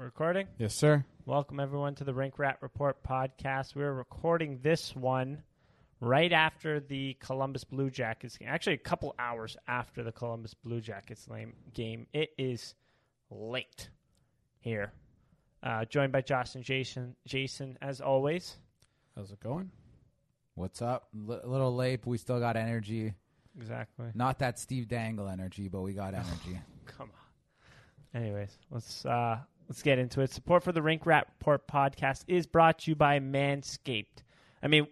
Recording? Yes, sir. Welcome, everyone, to the Rink Rat Report podcast. We're recording this one right after the Columbus Blue Jackets game. Actually, a couple hours after the Columbus Blue Jackets lame game. It is late here. Uh, joined by Josh and Jason. Jason, as always. How's it going? What's up? L- a little late, but we still got energy. Exactly. Not that Steve Dangle energy, but we got energy. Come on. Anyways, let's uh, let's get into it. Support for the Rink Rat Report podcast is brought to you by Manscaped. I mean,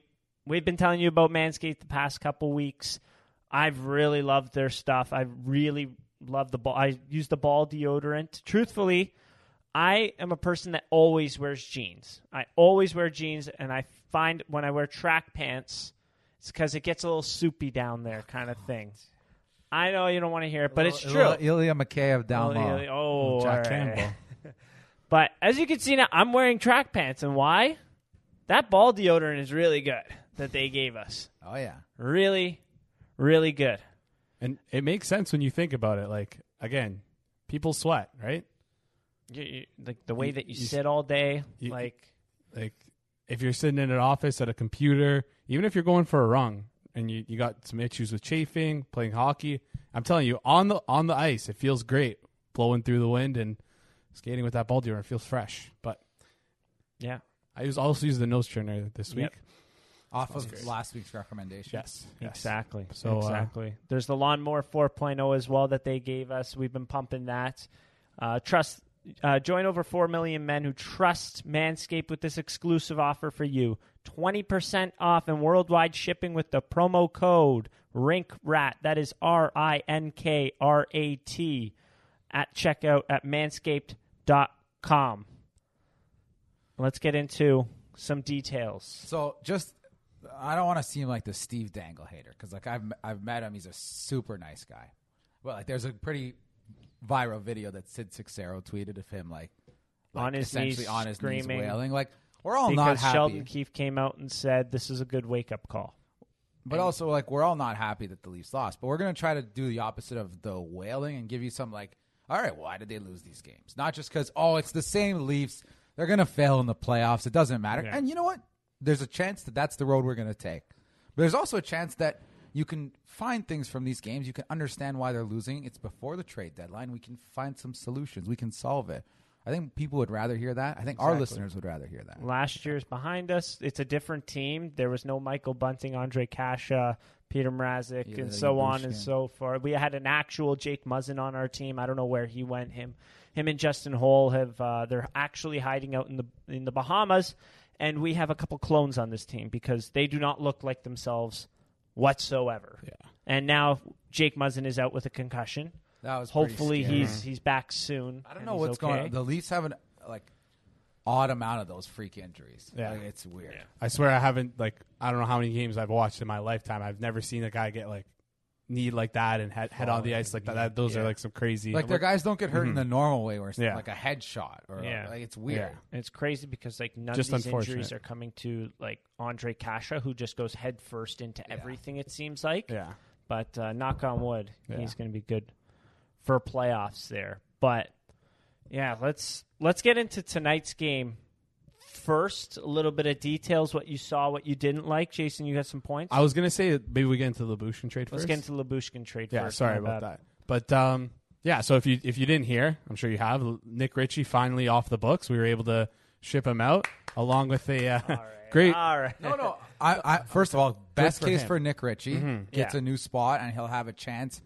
we've been telling you about Manscaped the past couple weeks. I've really loved their stuff. I really love the ball. I use the ball deodorant. Truthfully, I am a person that always wears jeans. I always wear jeans, and I find when I wear track pants, it's because it gets a little soupy down there, kind of thing. I know you don't want to hear it, but it's true. Ilya Mikheyev down Oh, low. oh, Jack right. Campbell. But as you can see now, I'm wearing track pants, and why? That ball deodorant is really good that they gave us. Oh yeah. Really, really good. And it makes sense when you think about it. Like again, people sweat, right? You, you, like the way You- that you, you sit all day, you- like Like if you're sitting in an office at a computer, even if you're going for a run and you, you got some issues with chafing, playing hockey, I'm telling you, on the on the ice, it feels great blowing through the wind and skating with that ball deodorant feels fresh. But yeah, I use also use the nose trimmer this week. Yep. Off Sounds of great. last week's recommendation. Yes, yes. exactly. So, uh, exactly. There's the lawnmower 4.0 as well that they gave us. We've been pumping that. Uh, trust. Uh, join over 4 million men who trust Manscaped with this exclusive offer for you 20% off and worldwide shipping with the promo code RINKRAT. That is R I N K R A T at checkout at manscaped.com. Let's get into some details. So just, I don't want to seem like the Steve Dangle hater because like I've I've met him. He's a super nice guy. Well, like there's a pretty viral video that Sid Seixeiro tweeted of him like, like On his essentially knees, on his screaming. knees wailing. Like we're all not because happy. Sheldon Keefe came out and said this is a good wake up call. But also, like, we're all not happy that the Leafs lost. But we're going to try to do the opposite of the wailing and give you some, like, all right, why did they lose these games? Not just because, oh, it's the same Leafs. They're going to fail in the playoffs. It doesn't matter. Yeah. And you know what? There's a chance that that's the road we're going to take. But there's also a chance that you can find things from these games. You can understand why they're losing. It's before the trade deadline. We can find some solutions. We can solve it. I think people would rather hear that. I think our listeners would rather hear that. Last year's behind us. It's a different team. There was no Michael Bunting, Ondrej Kase, Peter Mrazek, Ilya and so on and so forth. We had an actual Jake Muzzin on our team. I don't know where he went. Him, him and Justin Holl have. Uh, they're actually hiding out in the in the Bahamas, and we have a couple clones on this team because they do not look like themselves whatsoever. Yeah. And now Jake Muzzin is out with a concussion. That was Hopefully he's he's back soon. I don't know what's okay. going on. The Leafs have an like odd amount of those freak injuries. Yeah. Like, it's weird. Yeah. I swear I haven't like I don't know how many games I've watched in my lifetime. I've never seen a guy get like knee like that and head, head on the ice like that. that those Yeah. are like some crazy. Like their guys don't get hurt in the normal way, where it's Yeah. like a headshot or Yeah. like it's weird. Yeah. And it's crazy because like none Just of these injuries are coming to like Ondrej Kase, who just goes head first into everything. It seems like, yeah, but uh, knock on wood, Yeah. he's going to be good for playoffs there. But yeah, let's let's get into tonight's game first. A little bit of details, what you saw, what you didn't like. Jason, you got some points. I was gonna say maybe we get into the Lyubushkin trade let's first. get into the Lyubushkin trade yeah, first. sorry My about that. But um, yeah, so if you if you didn't hear, I'm sure you have. Nick Ritchie finally off the books. We were able to ship him out along with a uh, All right, great. All right. No, no. I, I first of all, best for case him. for Nick Ritchie gets Yeah. a new spot and he'll have a chance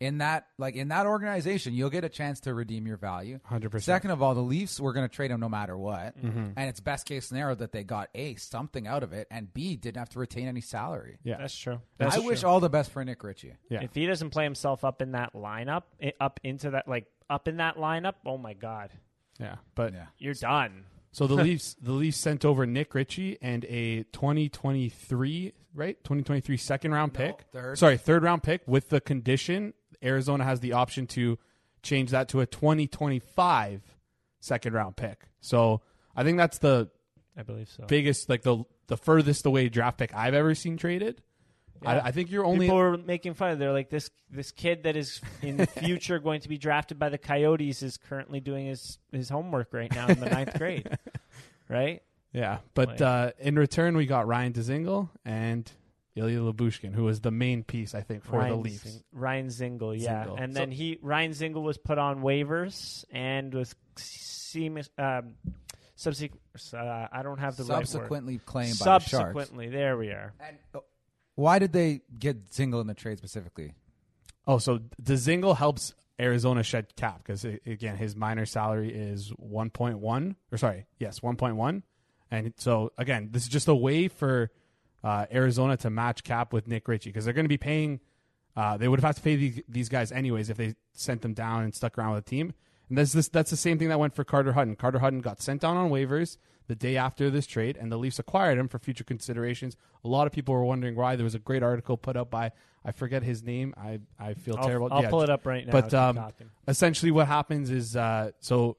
in that like in that organization. You'll get a chance to redeem your value. 100%. Second of all, the Leafs were going to trade him no matter what, mm-hmm. and it's best case scenario that they got a something out of it, and b didn't have to retain any salary. Yeah, That's true. I That's wish all the best for Nick Ritchie. yeah. If he doesn't play himself up in that lineup, up into that like up in that lineup, oh my god, yeah, but Yeah. you're done. So the Leafs, the Leafs sent over Nick Ritchie and a 2023, right? 2023 second round pick. third. Sorry, third round pick with the condition Arizona has the option to change that to a 2025 second round pick. So I think that's the I believe so. biggest, like the the furthest away draft pick I've ever seen traded. Yeah. I, I think you're only People were making fun of. They're like this this kid that is in the future going to be drafted by the Coyotes is currently doing his his homework right now in the ninth grade, right? Yeah, but Like- uh, in return, we got Ryan Dzingel and Ilya Lyubushkin, who was the main piece, I think, for Ryan the Leafs. Zing- Ryan Dzingel, yeah, Dzingel. and So- then he Ryan Dzingel was put on waivers and was seem um, subsequent. Uh, I don't have the right word. Subsequently claimed by the Sharks. Subsequently, there we are. And, uh, why did they get Dzingel in the trade specifically? Oh, so the Dzingel helps Arizona shed cap because again, his minor salary is 1.1, or sorry, yes, 1.1, and so again, this is just a way for uh, Arizona to match cap with Nick Ritchie because they're going to be paying. Uh, they would have had to pay the, these guys anyways if they sent them down and stuck around with the team. And that's this. That's the same thing that went for Carter Hutton. Carter Hutton got sent down on waivers the day after this trade, and the Leafs acquired him for future considerations. A lot of people were wondering why. There was a great article put up by I forget his name. I I feel I'll, terrible. I'll Yeah, pull it up right now. but, um, essentially what happens is uh, so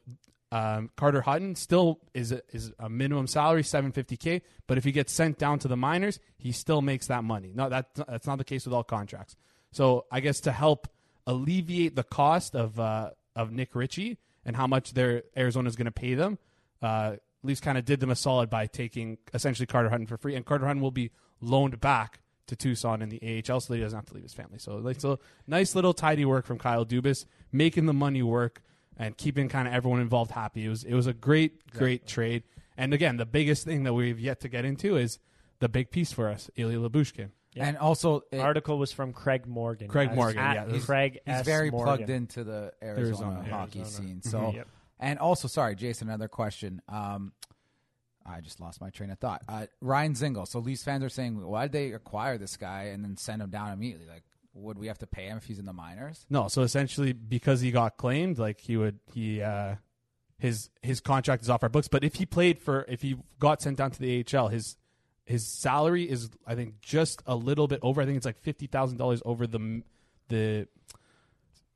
um, Carter Hutton still is a, is a minimum salary 750k, but if he gets sent down to the minors, he still makes that money. No, that that's not the case with all contracts. So I guess to help alleviate the cost of uh, of Nick Ritchie and how much their Arizona is going to pay them, uh, Leafs kind of did them a solid by taking essentially Carter Hutton for free, and Carter Hutton will be loaned back to Tucson in the AHL, so he doesn't have to leave his family. So like so nice little tidy work from Kyle Dubas, making the money work and keeping kind of everyone involved happy. It was it was a great great trade. And again, the biggest thing that we've yet to get into is the big piece for us, Ilya Lyubushkin. Yeah. And also, it- Article was from Craig Morgan. Craig As- Morgan, at yeah, this is- Craig. he's S. very Morgan. plugged into the Arizona, Arizona, hockey Arizona. scene. So, Yep. and also, sorry, Jason, another question. Um, I just lost my train of thought. Uh, Ryan Dzingel. So Leafs fans are saying, why did they acquire this guy and then send him down immediately? Like, would we have to pay him if he's in the minors? No, so essentially because he got claimed, like he would he uh his his contract is off our books. But if he played for if he got sent down to the AHL, his his salary is I think just a little bit over. I think it's like fifty thousand dollars over the the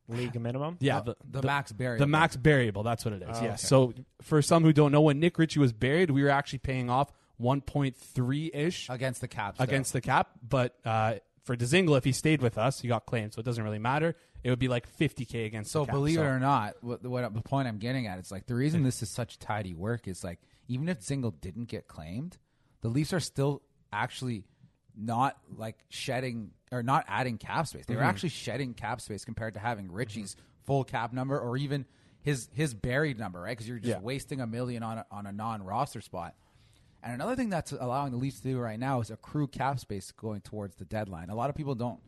league minimum. yeah the, the, the, max barrier. the max variable. That's what it is. Oh, yes. okay. So for some who don't know, when Nick Ritchie was buried, we were actually paying off one point three ish against the cap. still. against the cap. But uh, for Dzingel, if he stayed with us, he got claimed, so it doesn't really matter. It would be like fifty k against. So the cap. believe So- it or not, what, what the point I'm getting at, it's like the reason this is such tidy work is like even if Dzingel didn't get claimed, the Leafs are still actually not like shedding or not adding cap space. They were mm-hmm. actually shedding cap space compared to having Ritchie's full cap number or even his his buried number, right? Because you're just Yeah. wasting a million on a, on a non roster spot. And another thing that's allowing the Leafs to do right now is accrue cap space going towards the deadline. A lot of people don't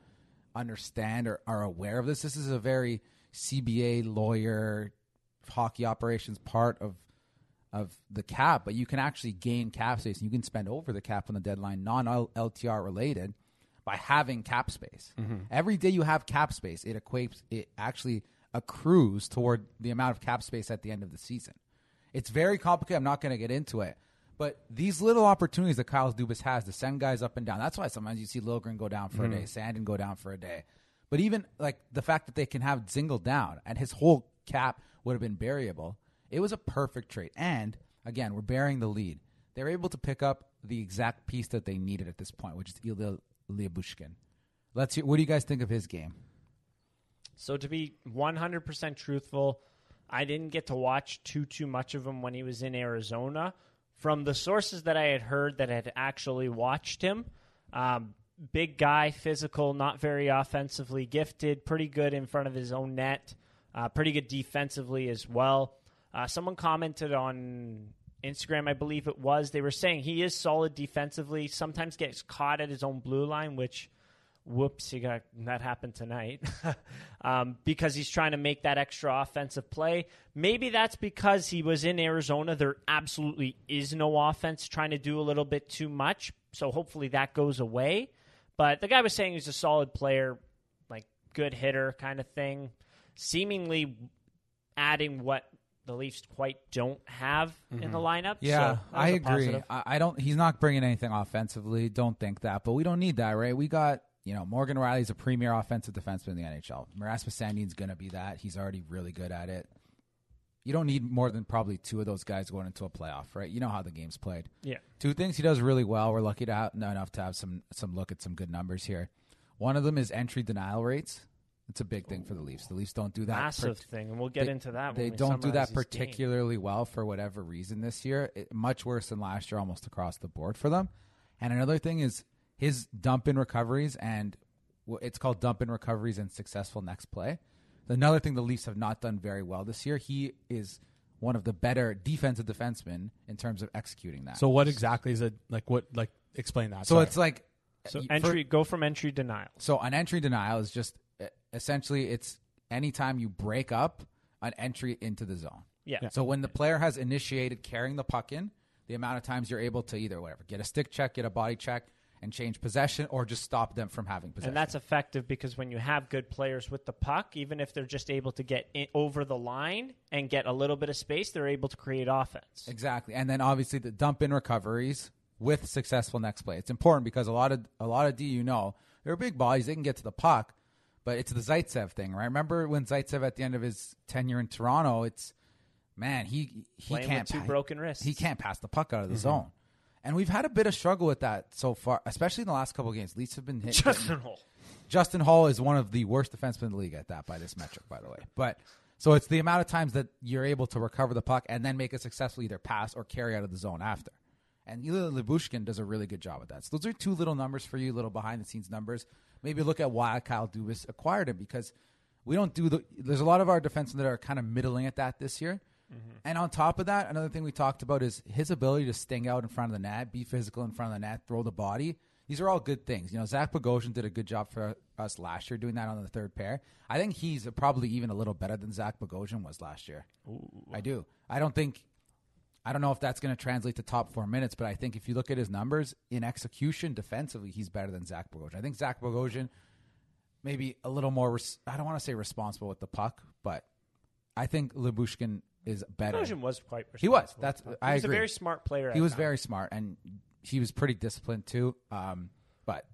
understand or are aware of this. This is a very CBA lawyer hockey operations part of of the cap, but you can actually gain cap space and you can spend over the cap on the deadline, non LTR related, by having cap space. Mm-hmm. Every day you have cap space, it equates it actually accrues toward the amount of cap space at the end of the season. It's very complicated. I'm not going to get into it. But these little opportunities that Kyle Dubas has to send guys up and down. That's why sometimes you see Liljegren go down for a day, mm-hmm. Sandin go down for a day. But even like the fact that they can have Dzingel down and his whole cap would have been variable, it was a perfect trade. And again, we're bearing the lead. They're able to pick up the exact piece that they needed at this point, which is Ilya Lyubushkin. Let's hear. What do you guys think of his game? So to be 100% truthful, I didn't get to watch too too much of him when he was in Arizona. From the sources that I had heard that had actually watched him, um, big guy, physical, not very offensively gifted, pretty good in front of his own net, uh, pretty good defensively as well. Uh, someone commented on Instagram, I believe it was. They were saying he is solid defensively. Sometimes gets caught at his own blue line, which whoops, you got that happened tonight um, because he's trying to make that extra offensive play. Maybe that's because he was in Arizona. There absolutely is no offense, trying to do a little bit too much. So hopefully that goes away. But the guy was saying he's a solid player, like good hitter kind of thing, seemingly adding what the Leafs quite don't have in the lineup. Yeah, So I agree. I, I don't. He's not bringing anything offensively. Don't think that. But we don't need that, right? We got you know Morgan Rielly's a premier offensive defenseman in the NHL. Rasmus Sandin's going to be that. He's already really good at it. you don't need more than probably two of those guys going into a playoff, right? You know how the game's played. Yeah. Two things he does really well. We're lucky to have enough to have some some look at some good numbers here. One of them is entry denial rates. It's a big thing for the Leafs. The Leafs don't do that. Massive part- thing, and we'll get they- into that. They don't do that particularly well for whatever reason this year. It, much worse than last year, almost across the board for them. And another thing is his dump in recoveries, and it's called dump in recoveries and successful next play. Another thing the Leafs have not done very well this year. He is one of the better defensive defensemen in terms of executing that. So what exactly is it like? What like explain that? so Sorry. it's like So for- entry, go from entry denial. So an entry denial is just uh, essentially it's anytime you break up an entry into the zone. Yeah. Yeah. So when the player has initiated carrying the puck in, the amount of times you're able to either whatever get a stick check, get a body check, and change possession, or just stop them from having possession. And that's effective because when you have good players with the puck, even if they're just able to get in, over the line and get a little bit of space, they're able to create offense. exactly. And then obviously the dump in recoveries with successful next play. It's important because a lot of a lot of D, you know, they're big bodies. They can get to the puck, but it's the Zaitsev thing, right? Remember when Zaitsev at the end of his tenure in Toronto? It's man, he he Playing can't with two pa- broken wrists. He can't pass the puck out of the Mm-hmm. zone. And we've had a bit of struggle with that so far, especially in the last couple of games. Leafs have been hit. Justin Holl. Justin Holl is one of the worst defensemen in the league at that by this metric, by the way. But so it's the amount of times that you're able to recover the puck and then make a successful either pass or carry out of the zone after. And Ilya Lyubushkin does a really good job at that. So those are two little numbers for you, little behind the scenes numbers. Maybe look at why Kyle Dubas acquired him because we don't do the. There's a lot of our defensemen that are kind of middling at that this year. And on top of that, another thing we talked about is his ability to sting out in front of the net, be physical in front of the net, throw the body. These are all good things. You know, Zach Bogosian did a good job for us last year doing that on the third pair. I think he's probably even a little better than Zach Bogosian was last year. I do. I don't think. I don't know if that's going to translate to top four minutes, but I think if you look at his numbers in execution defensively, he's better than Zach Bogosian. I think Zach Bogosian maybe a little more. Res- I don't want to say responsible with the puck, but I think Lyubushkin is better. Bogosian was quite He was. responsible. That's- He I was agree. a very smart player. He at was times. very smart and he was pretty disciplined too. Um, but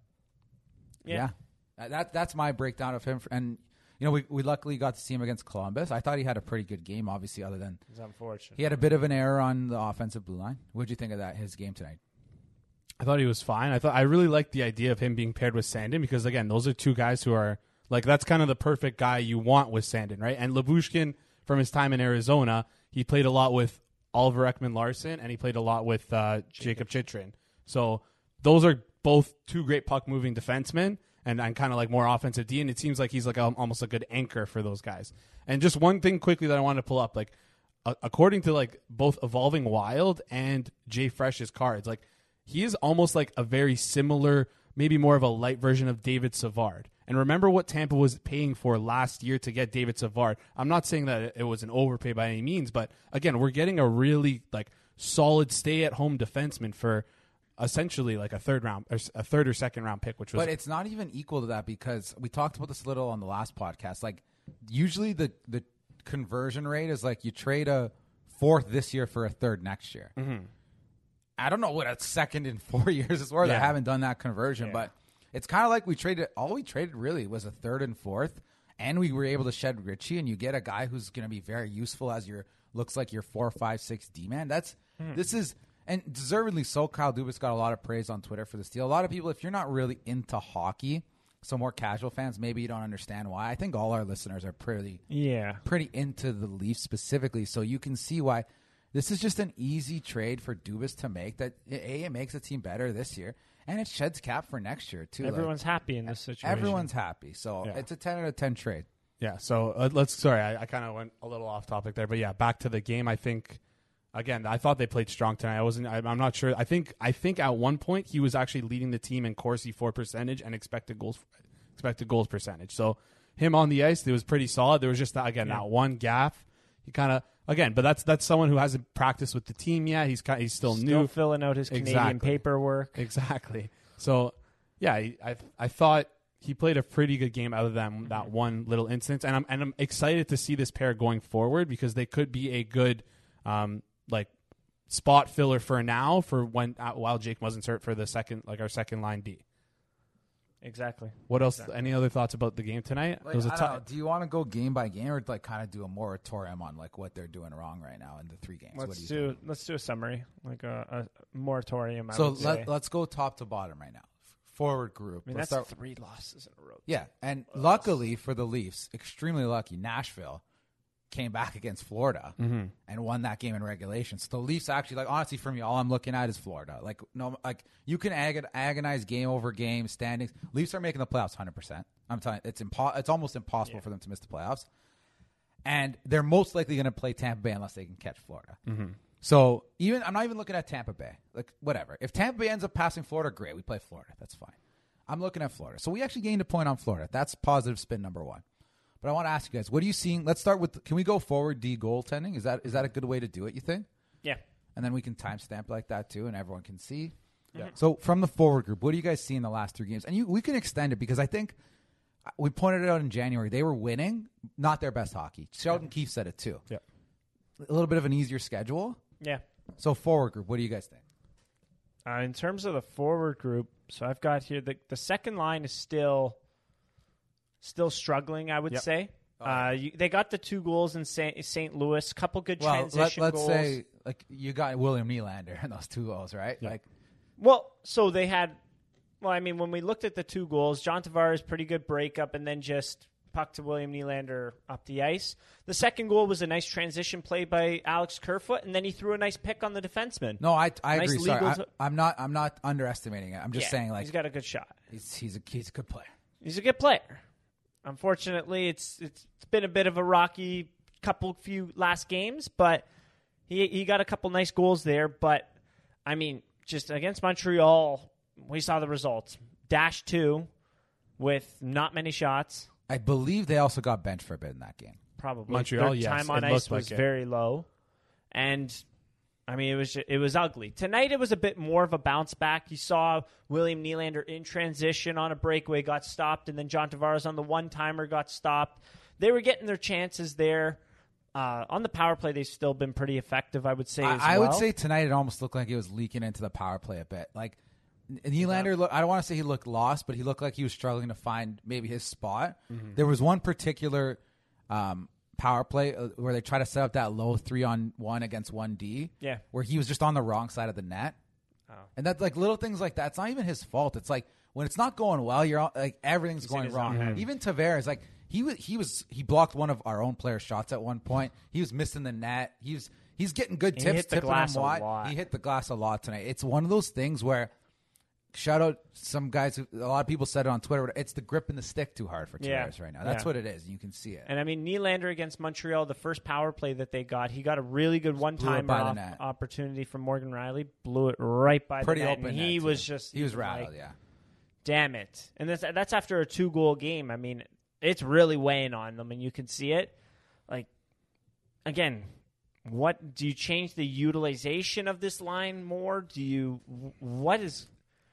yeah, Uh, that that's my breakdown of him. And you know, we we luckily got to see him against Columbus. I thought he had a pretty good game. Obviously, other than It's unfortunate. he had a bit of an error on the offensive blue line. What would you think of that his game tonight? I thought he was fine. I thought I really liked the idea of him being paired with Sandin because again, those are two guys who are like that's kind of the perfect guy you want with Sandin, right? And Lyubushkin from his time in Arizona, he played a lot with Oliver Ekman Larsson and he played a lot with uh, Jakob Chychrun. So those are both two great puck moving defensemen and, and kind of like more offensive D. And it seems like he's like a, almost a good anchor for those guys. And just one thing quickly that I wanted to pull up, like according to like both Evolving Wild and JFresh's cards, like he is almost like a very similar, maybe more of a light version of David Savard. And remember what Tampa was paying for last year to get David Savard. I'm not saying that it was an overpay by any means, but again, we're getting a really like solid stay-at-home defenseman for essentially like a third round, or a third or second round pick, which was But it's not even equal to that because we talked about this a little on the last podcast. Like usually the the conversion rate is like you trade a fourth this year for a third next year. Mm-hmm. I don't know what a second in four years is worth. I haven't done that conversion, but it's kind of like we traded. All we traded really was a third and fourth, and we were able to shed Ritchie, and you get a guy who's going to be very useful as your looks like your four, five, six D man. That's hmm. this is and deservedly so. Kyle Dubas got a lot of praise on Twitter for this deal. A lot of people, if you're not really into hockey, so more casual fans, maybe you don't understand why. I think all our listeners are pretty Yeah. pretty into the Leafs specifically, so you can see why this is just an easy trade for Dubas to make. That a it makes the team better this year, and it sheds cap for next year too. Like, Everyone's happy in this situation. everyone's happy, so Yeah. it's a ten out of ten trade. Yeah. So uh, let's. Sorry, I, I kind of went a little off topic there, but yeah, back to the game. I think again, I thought they played strong tonight. I wasn't. I, I'm not sure. I think. I think at one point he was actually leading the team in Corsi for percentage and expected goals, expected goals percentage. So him on the ice, it was pretty solid. There was just that, again that one gaff. He kind of again, but that's that's someone who hasn't practiced with the team yet. He's kind, he's still, Still new. filling out his Canadian Exactly. paperwork. Exactly. So, yeah, I I, I thought he played a pretty good game other than that one little instance, and I'm and I'm excited to see this pair going forward because they could be a good, um, like spot filler for now for when uh, while Jake wasn't hurt for the second like our second line D. exactly. What else? Any other thoughts about the game tonight? Like, it was a I don't know, do you want to go game by game or like kind of do a moratorium on like what they're doing wrong right now in the three games? Let's do you do let's do a summary, like a, a moratorium. I So would say. let, let's go top to bottom right now. Forward group. I mean, Let's that's start- three losses in a row. yeah, and luckily for the Leafs, extremely lucky, Nashville came back against Florida Mm-hmm. and won that game in regulation. So the Leafs actually, like honestly, for me, all I'm looking at is Florida. Like no, like you can ag- agonize game over game standings. Leafs are making the playoffs 100. percent I'm telling you, it's impo- It's almost impossible for them to miss the playoffs, and they're most likely going to play Tampa Bay unless they can catch Florida. So even I'm not even looking at Tampa Bay. Like whatever. If Tampa Bay ends up passing Florida, great. We play Florida. That's fine. I'm looking at Florida. So we actually gained a point on Florida. That's positive spin number one. But I want to ask you guys, what are you seeing? Let's start with. Can we go forward D goaltending? Is that is that a good way to do it? You think? Yeah. And then we can timestamp like that too, and everyone can see. Yeah. So from the forward group, what do you guys see in the last three games? And you, we can extend it because I think uh, we pointed it out in January. They were winning, not their best hockey. Sheldon Keefe said it too. Yeah. A little bit of an easier schedule. Yeah. So forward group, what do you guys think? Uh, in terms of the forward group, so I've got here the the second line is still still struggling. I would Yep. say. Uh, you, they got the two goals in St. St. Louis, a couple good Well, let, transition us goals. say like you got William Nylander in those two goals, right? Like Well, so they had. Well, I mean, when we looked at the two goals, John Tavares pretty good breakup, and then just puck to William Nylander up the ice. The second goal was a nice transition play by Alex Kerfoot, and then he threw a nice pick on the defenseman. no, I I Nice agree. Sorry, legal I, to- I'm not I'm not underestimating it. I'm just Yeah, saying like he's got a good shot. he's he's a he's a good player. He's a good player. Unfortunately, it's it's, it's been a bit of a rocky couple few last games, but he he got a couple nice goals there. But I mean, just against Montreal, we saw the results. Dash two with not many shots. I believe they also got benched for a bit in that game. Probably Montreal, Their yes, time on it ice looked was like it. very low, and I mean it was it was ugly. Tonight it was a bit more of a bounce back. You saw William Nylander in transition on a breakaway got stopped, and then John Tavares on the one timer got stopped. They were getting their chances there. Uh, on the power play, they've still been pretty effective. I would say. as I, I would say tonight it almost looked like it was leaking into the power play a bit. Like Nylander, look, I don't want to say he looked lost, but he looked like he was struggling to find maybe his spot. Mm-hmm. There was one particular um, power play uh, where they try to set up that low three on one against one D. Yeah. where he was just on the wrong side of the net, Oh. and that's like little things like that. It's not even his fault. It's like when it's not going well, you're all- like everything's He's going wrong. Even Tavares, like he was, he was, he blocked one of our own players' shots at one point. He was missing the net. He was, he's getting good He tips, hit the tipping glass a lot. He hit the glass a lot tonight. It's one of those things where. Shout out some guys. Who, a lot of people said it on Twitter. It's the grip and the stick too hard for Yeah. Tavares right now. That's Yeah. what it is. You can see it. And I mean, Nylander against Montreal, the first power play that they got, he got a really good one time by the net. opportunity from Morgan Rielly, blew it right by Pretty the net. open. and he too. was just he was like, rattled. Yeah. damn it. And that's that's after a two goal game. I mean, it's really weighing on them, and you can see it. Like again, what do you change the utilization of this line more? Do you what is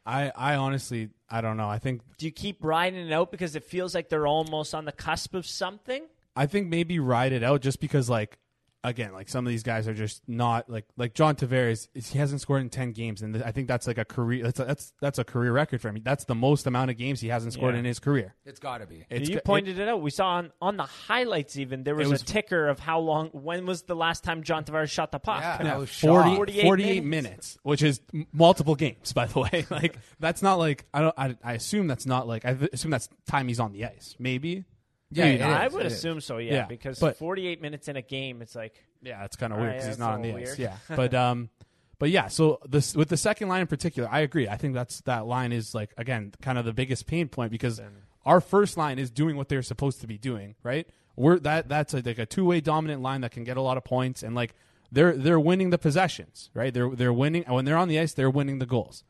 I, I honestly, I don't know. I think, do you keep riding it out because it feels like they're almost on the cusp of something? I think maybe ride it out just because, like, again, like some of these guys are just not like like John Tavares. He hasn't scored in ten games, and I think that's like a career. That's a, that's that's a career record for him. That's the most amount of games he hasn't scored Yeah. in his career. It's got to be. It's you g- pointed it, out. We saw on, on the highlights even there was, was- a ticker of how long. When was the last time John Tavares shot the puck? Yeah. Yeah, 40, 48 48 minutes. minutes. which is multiple games, by the way. like that's not like I don't. I, I assume that's not like I assume that's time he's on the ice. Maybe. Yeah, it. I is, would it is. assume so. Yeah, Yeah, because but- 48 minutes in a game, it's like Yeah, it's kind of weird because he's not on the ice. Yeah, but um, but yeah. So this with the second line in particular, I agree. I think that's that line is like again kind of the biggest pain point because our first line is doing what they're supposed to be doing. Right? We're that that's a, like a two way dominant line that can get a lot of points and like they're they're winning the possessions. Right? They're they're winning when they're on the ice. They're winning the goals.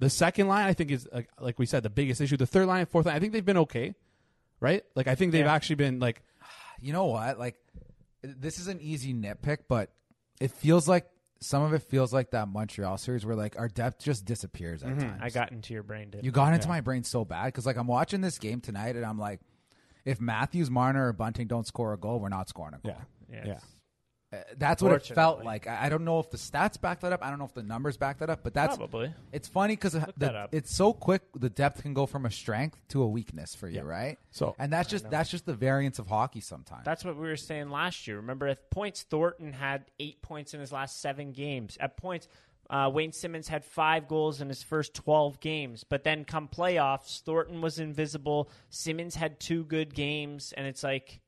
The second line, I think, is like, like we said, the biggest issue. The third line, and fourth line, I think they've been okay. Right? Like I think they've Yeah. actually been like You know what? Like, this is an easy nitpick, but it feels like some of it feels like that Montreal series where like our depth just disappears at mm-hmm. times. I got into your brain. Did you got into my brain so bad because like I'm watching this game tonight and I'm like, if Matthews, Marner, or Bunting don't score a goal, we're not scoring a goal. yeah yeah, yeah. it's- That's what it felt like. I I don't know if the stats back that up. I don't know if the numbers back that up. But that's Probably. It's funny because that up. it's so quick. The depth can go from a strength to a weakness for you, right? So- and that's just that's just the variance of hockey sometimes. That's what we were saying last year. Remember, at points, Thornton had eight points in his last seven games. At points, uh, Wayne Simmonds had five goals in his first 12 games. But then come playoffs, Thornton was invisible. Simmonds had two good games. And it's like,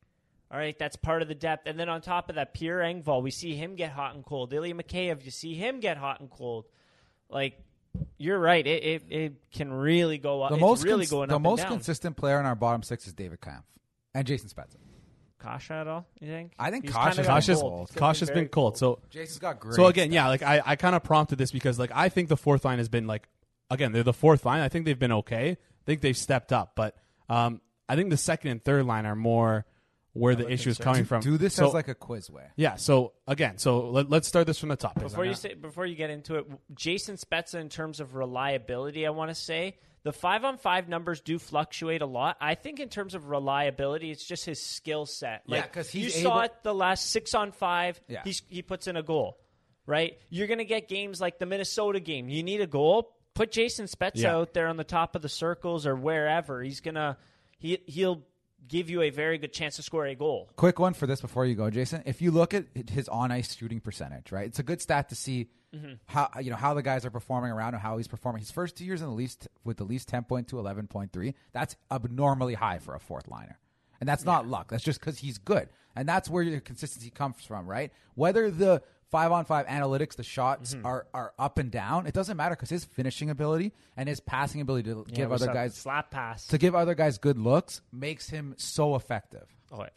all right, that's part of the depth. And then on top of that, Pierre Engvall, we see him get hot and cold. Ilya Mikheyev, you see him get hot and cold. Like, you're right. It, it, it can really go up. the it's most really cons- going the up most and down. consistent player in our bottom six is David Kampf and Jason Spezza. Kase at all, you think? I think He's Kase's kinda Kase's, cold. He's Kase's very been cold. So Jason's got great. So again, yeah, like I, I kind of prompted this because like I think the fourth line has been like again they're the fourth line. I think they've been okay. I think they've stepped up, but um, I think the second and third line are more where the issue is coming from. do this so, as like a quiz way. yeah. So again, so let, let's start this from the top. Before you not- say, before you get into it, Jason Spezza, in terms of reliability, I want to say the five on five numbers do fluctuate a lot. I think in terms of reliability, it's just his skill set. Yeah, because you he's saw it the last six on five. Yeah. He's, he puts in a goal, right? You're going to get games like the Minnesota game. You need a goal. Put Jason Spezza Yeah. out there on the top of the circles or wherever. He's gonna he he'll give you a very good chance to score a goal. Quick one for this before you go, Jason. If you look at his on ice shooting percentage, right, it's a good stat to see Mm-hmm. how you know how the guys are performing around and how he's performing. His first two years in the least with the least ten point to eleven point three. That's abnormally high for a fourth liner, and that's not luck. That's just because he's good, and that's where your consistency comes from, right? Whether the five on five analytics, the shots Mm-hmm. are are up and down, it doesn't matter because his finishing ability and his passing ability to Yeah, give other guys slap pass. to give other guys good looks makes him so effective. oh yeah.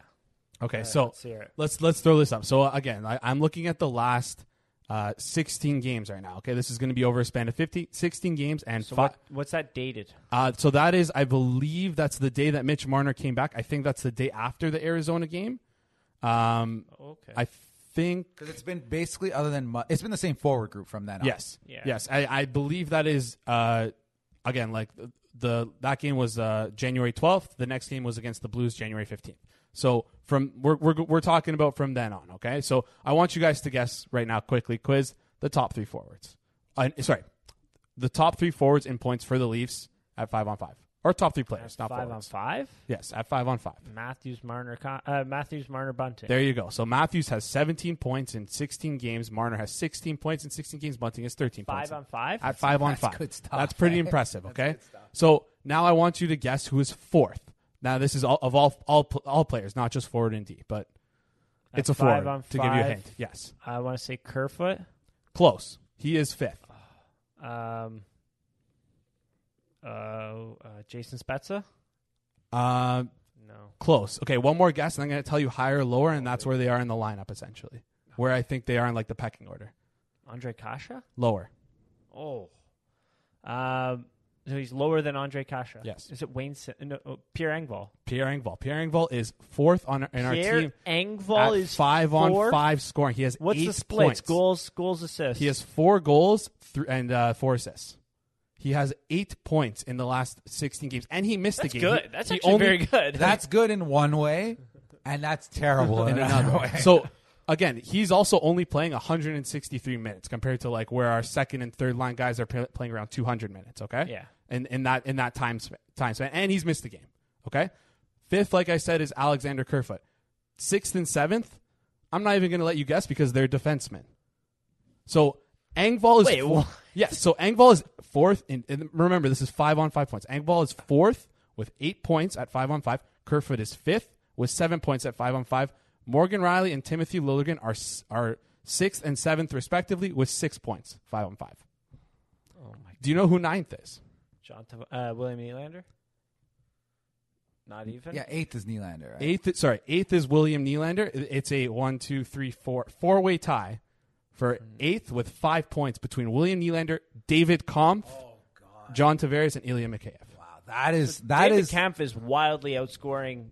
Okay, so let's let's let's throw this up. So uh, again, I, I'm looking at the last uh, 16 games right now. Okay, this is going to be over a span of 50, 16 games, and So fi- what, what's that dated? Uh, so that is, I believe, that's the day that Mitch Marner came back. I think that's the day after the Arizona game. Um, Okay. I think Because it's been basically other than Mu- it's been the same forward group from then on. yes, Yeah. yes. I, I believe that is uh, again like the, the that game was uh, January 12th. The next game was against the Blues, January 15th. So from we're, we're we're talking about from then on. Okay, so I want you guys to guess right now quickly. Quiz the top three forwards. Uh, sorry, the top three forwards in points for the Leafs at five on five, or top three players, not five forwards. on five. Yes, at five on five. Matthews, Marner, Con- uh, Matthews, Marner, Bunting. There you go. So Matthews has 17 points in 16 games. Marner has 16 points in 16 games. Bunting has 13 points. five on five. At five on That's five. good stuff, That's pretty impressive. Okay. So now I want you to guess who is fourth. Now this is all, of all all all players, not just forward and D, but At it's a five forward on to give you a five. hint. Yes, I want to say Kerfoot. close. He is fifth. Um, uh, uh, Jason Spezza. Uh, No. close. Okay, one more guess, and I'm going to tell you higher or lower, and that's where they are in the lineup essentially. Where I think they are in like the pecking order. Ondrej Kase. Lower. Oh. Um. So he's lower than Ondrej Kase. Yes. Is it Wayne? Si- no, oh, Pierre Engvall. Pierre Engvall. Pierre Engvall is fourth on in our Pierre team. Engvall at is five on fourth? five scoring. He has What's eight the splits? points. Goals, goals, assists. He has four goals th- and uh, four assists. He has eight points in the last 16 games, and he missed That's a game. good. That's he actually only- very good. That's good in one way, and that's terrible in, in another another. way. so again, he's also only playing 163 minutes compared to like where our second and third line guys are p- playing around 200 minutes. Okay, Yeah. in in that in that time span, time span, and he's missed a game. Okay, fifth, like I said, is Alexander Kerfoot. Sixth and seventh, I'm not even going to let you guess because they're defensemen. So Engvall is Wait, four- what? Yes. So Engvall is fourth. In, and remember, this is five on five points. Engvall is fourth with eight points at five on five. Kerfoot is fifth with seven points at five on five. Morgan Rielly and Timothy Liljegren are are sixth and seventh respectively with six points, five on five. oh my. Do you know who ninth is? John. Uh, William Nylander. Not even. yeah, eighth is Nylander. Right? Eighth, sorry, eighth is William Nylander. It's a one, two, three, four, four way tie for eighth with five points between William Nylander, David Kampf, oh, John Tavares, and Ilya Mikheyev. Wow, that is that David is. Kemp is wildly outscoring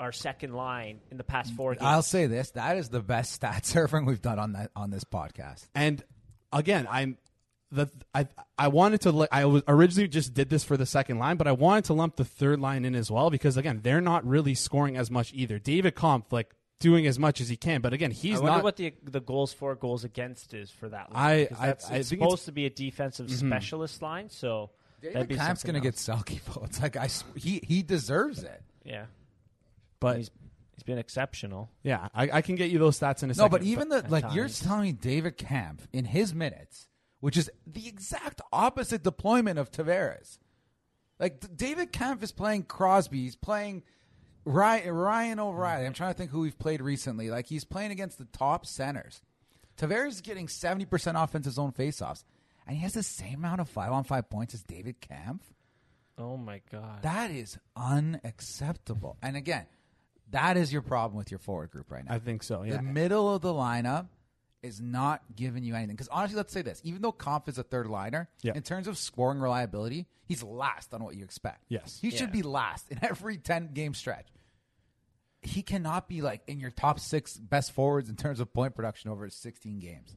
our second line in the past four games. I'll say this: that is the best stat surfing we've done on that on this podcast. And again, I'm the I I wanted to li- I was originally just did this for the second line, but I wanted to lump the third line in as well because again, they're not really scoring as much either. David Kampf, like doing as much as he can. But again, he's I wonder not. what the the goals for, goals against is for that. Line, I- 'cause I- that's, I it's think it's- supposed to be a defensive mm-hmm. specialist line, so that'd David be Kampf's something going to else. get Selke votes. Like I, s- he he deserves it. yeah. but he's he's been exceptional. yeah, I, I can get you those stats in a No, second. but even the at like you're times. telling me David Kampf in his minutes, which is the exact opposite deployment of Tavares. Like D- David Kampf is playing Crosby, he's playing Ryan, Ryan hmm. O'Reilly. I'm trying to think who we've played recently. Like he's playing against the top centers. Tavares is getting 70% off into zone faceoffs, and he has the same amount of five on five points as David Kampf. Oh my god. That is unacceptable. And again, that is your problem with your forward group right now. I think so. Yeah, The middle of the lineup is not giving you anything. Because honestly, let's say this: even though Kampf is a third liner, Yeah. in terms of scoring reliability, he's last on what you expect. Yes. he should be last in every ten game stretch. He cannot be like in your top six best forwards in terms of point production over 16 games.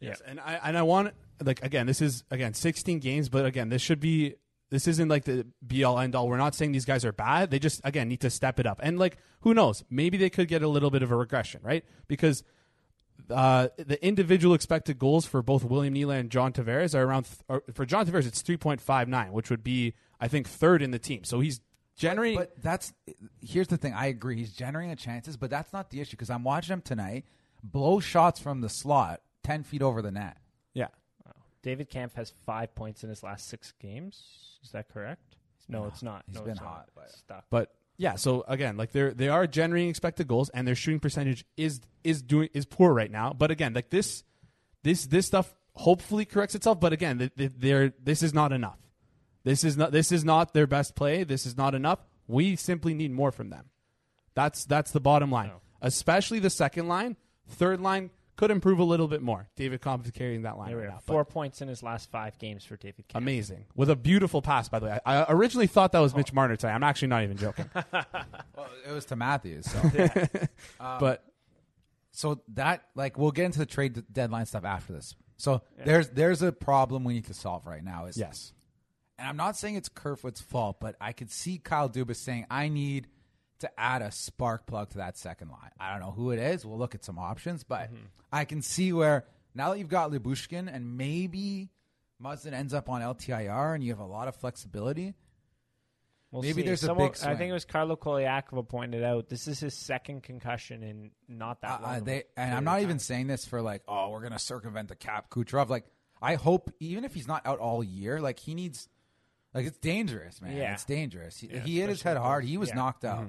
Yes, and I and I want like again, this is again 16 games, but again, this should be this isn't like the be all end all. We're not saying these guys are bad. They just again need to step it up. And like who knows, maybe they could get a little bit of a regression, right? Because uh, the individual expected goals for both William Nylander and John Tavares are around th- or for John Tavares it's 3.59, which would be I think third in the team. So he's generating But that's here's the thing. I agree. He's generating the chances, but that's not the issue because I'm watching him tonight blow shots from the slot 10 feet over the net. yeah. David Kampf has five points in his last six games. Is that correct? No, it's not. He's no, been it's not. hot, but- stuck. But yeah, so again, like they're they are generating expected goals, and their shooting percentage is is doing is poor right now. But again, like this this this stuff hopefully corrects itself. But again, th- th- they're this is not enough. This is not this is not their best play. This is not enough. We simply need more from them. That's that's the bottom line. No. Especially the second line, third line could improve a little bit more. David Kampf is carrying that line There right now. Four points in his last five games for David Kampf. Amazing with a beautiful pass, by the way. I, I originally thought that was Mitch oh. Marner today. I'm actually not even joking, Well, it was to Matthews. So. but so that like we'll get into the trade deadline stuff after this. So there's there's a problem we need to solve right now. Is yes, and I'm not saying it's Kerfoot's fault, but I could see Kyle Dubas saying I need to add a spark plug to that second line. I don't know who it is. We'll look at some options, but I can see where now that you've got Lyubushkin and maybe Muzzin ends up on LTIR and you have a lot of flexibility. We'll Maybe see. there's a Someone- big I think it was Carlo Colaiacovo pointed out this is his second concussion in not that Uh, long. uh, they and I'm not even time. saying this for like, oh, we're gonna circumvent the cap, Kucherov. Like, I hope even if he's not out all year, like he needs, like it's dangerous, man. Yeah. It's dangerous. He, Yeah, he hit his head hard. He was yeah. knocked out.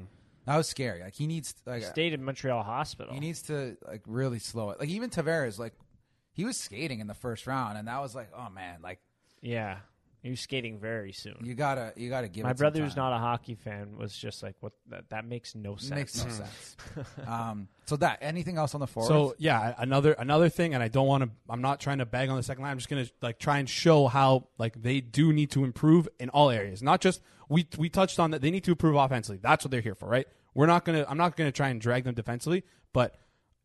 That was scary. Like he needs, like, He stayed in Montreal hospital. he needs to like really slow it. Like even Tavares, like he was skating in the first round, and that was like, oh man, like yeah, he was skating very soon. you gotta, you gotta give. My it some brother, who's not a hockey fan, was just like, "What? That, that makes no sense." makes no sense. um, so that anything else on the forwards? So yeah, another another thing, and I don't want to. I'm not trying to bag on the second line. I'm just gonna like try and show how like they do need to improve in all areas. Not just we we touched on that they need to improve offensively. That's what they're here for, right? We're not gonna. I'm not gonna try and drag them defensively, but.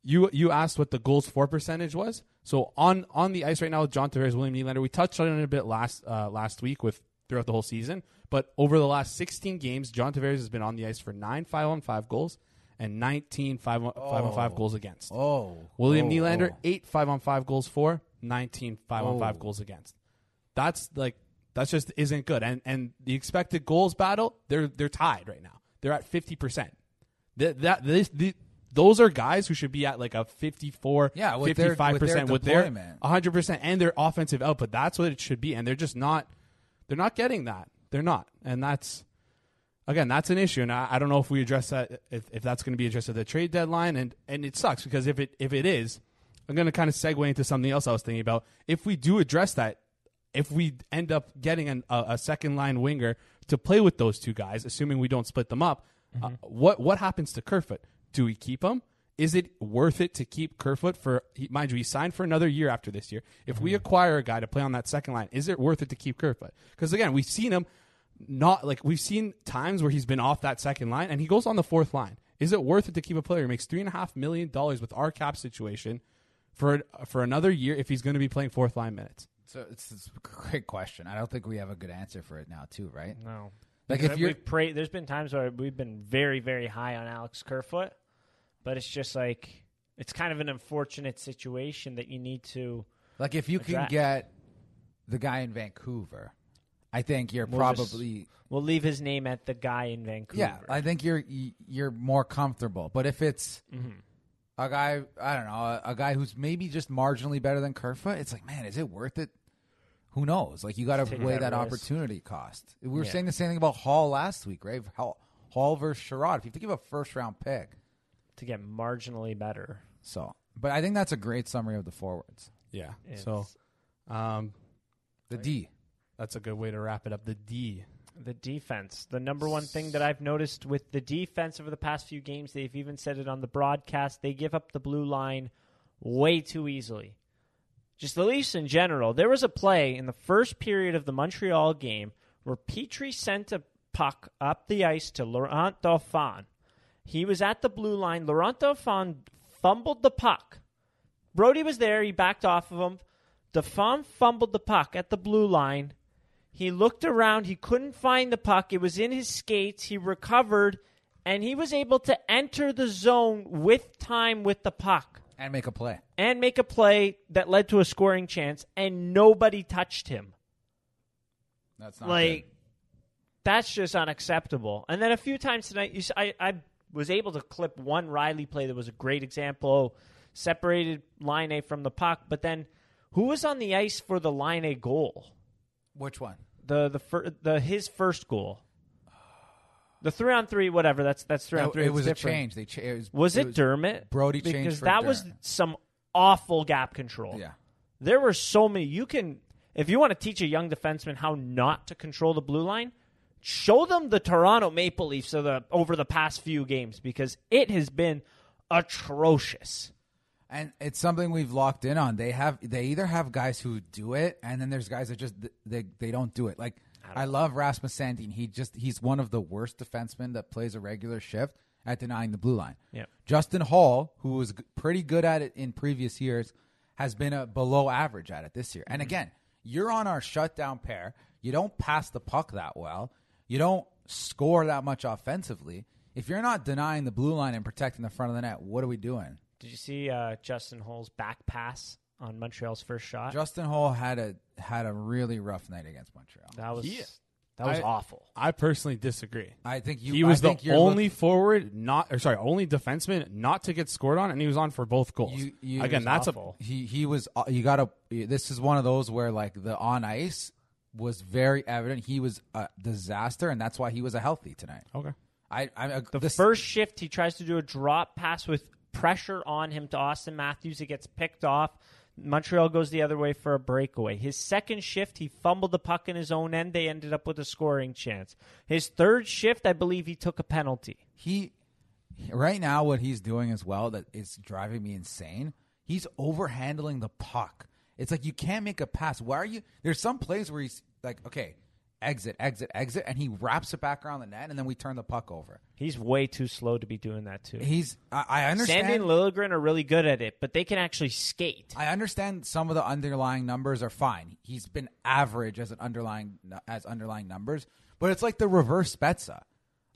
You you asked what the goals for percentage was. So on on the ice right now with John Tavares, William Nylander, we touched on it a bit last uh, last week with throughout the whole season. But over the last 16 games, John Tavares has been on the ice for nine five on five goals and 19 five on, five on five goals against. oh, William oh, Nylander, oh. eight five on five goals for, 19 five on five Oh. goals against. That's like that's just isn't good. And and the expected goals battle, they're they're tied right now. They're at fifty percent. That that this the, those are guys who should be at like a 54 Yeah, with 55% with their with their deployment. 100% and their offensive output that's what it should be and they're just not they're not getting that they're not and that's again that's an issue and i, I don't know if we address that if, if that's going to be addressed at the trade deadline and and it sucks because if it if it is i'm going to kind of segue into something else i was thinking about if we do address that if we end up getting an, a, a second line winger to play with those two guys assuming we don't split them up uh, what what happens to kerfoot? Do we keep him? Is it worth it to keep Kerfoot for he, mind you he signed for another year after this year. If we acquire a guy to play on that second line is it worth it to keep Kerfoot? Because again we've seen him not like we've seen times where he's been off that second line and he goes on the fourth line. Is it worth it to keep a player? Who makes three and a half million dollars with our cap situation for for another year if he's going to be playing fourth line minutes? So it's, it's a great question. I don't think we have a good answer for it now, too. Right? No. Like Because if you're we've pra- there's been times where we've been very, very high on Alex Kerfoot, but it's just like it's kind of an unfortunate situation that you need to. Like if you can get the guy in Vancouver, I think you're We'll just- probably We'll leave his name at the guy in Vancouver. yeah. I think you're you're more comfortable. But if it's Mhm. A guy, I don't know, a, a guy who's maybe just marginally better than Kerfa, it's like, man, is it worth it? Who knows? Like you got to Take weigh that that, risk. opportunity cost. We were Yeah. saying the same thing about Hall last week, right? Hall, Hall versus Sherrod. If you have to give a first round pick, to get marginally better. so. But I think that's a great summary of the forwards. Yeah. It's- So, um, The D. that's a good way to wrap it up. The D. The defense. The number one thing that I've noticed with the defense over the past few games, they've even said it on the broadcast, they give up the blue line way too easily. Just the Leafs in general. There was a play in the first period of the Montreal game where Petry sent a puck up the ice to Laurent Dauphin. He was at the blue line. Laurent Dauphin fumbled the puck. Brodie was there. He backed off of him. Dauphin fumbled the puck at the blue line. He looked around. He couldn't find the puck. It was in his skates. He recovered, and he was able to enter the zone with time with the puck And make a play. and make a play that led to a scoring chance, and nobody touched him. That's not like, that's just unacceptable. And then a few times tonight, you, I, I was able to clip one Rielly play that was a great example. Separated Laine from the puck, but then who was on the ice for the Laine goal? Which one? the the fir- the his first goal. The three on three, whatever. That's that's three on three. it it's was different. a change. They cha- it was, Was it, was- Dermott? Brodie changed because for that was some awful gap control. Yeah. There were so many. You can, if you want to teach a young defenseman how not to control the blue line, show them the Toronto Maple Leafs of the, over the past few games because it has been atrocious. And it's something we've locked in on. They have they either have guys who do it, and then there's guys that just they they don't do it. Like I, love Rasmus Sandin. He just he's one of the worst defensemen that plays a regular shift at denying the blue line. Yep. Justin Holl, who was pretty good at it in previous years, has been a below average at it this year. And mm-hmm. again, you're on our shutdown pair. You don't pass the puck that well. You don't score that much offensively. If you're not denying the blue line and protecting the front of the net, what are we doing? Did you see uh, Justin Holl's back pass on Montreal's first shot? Justin Holl had a had a really rough night against Montreal. that was He- that was I- awful. I personally disagree. I think you. he was I the think you're only look- forward, not or sorry, only defenseman not to get scored on, and he was on for both goals. You- you- Again, was that's awful. he he was. uh, You got to. This is one of those where like the on ice was very evident. He was a disaster, and that's why he was a healthy tonight. a okay. I I The this, first shift, he tries to do a drop pass with pressure on him to Austin Matthews. It gets picked off. Montreal goes the other way for a breakaway. His second shift, he fumbled the puck in his own end. They ended up with a scoring chance. His third shift, I believe he took a penalty. he right now what he's doing as well that is driving me insane. He's overhandling the puck. It's like you can't make a pass. Why are you? There's some plays where he's like, okay, exit, exit, exit, and he wraps it back around the net, and then we turn the puck over. He's way too slow to be doing that too. He's. I, I understand. Sandin and Liljegren are really good at it, but they can actually skate. I understand some of the underlying numbers are fine. He's been average as an underlying as underlying numbers, but it's like the reverse Spezza.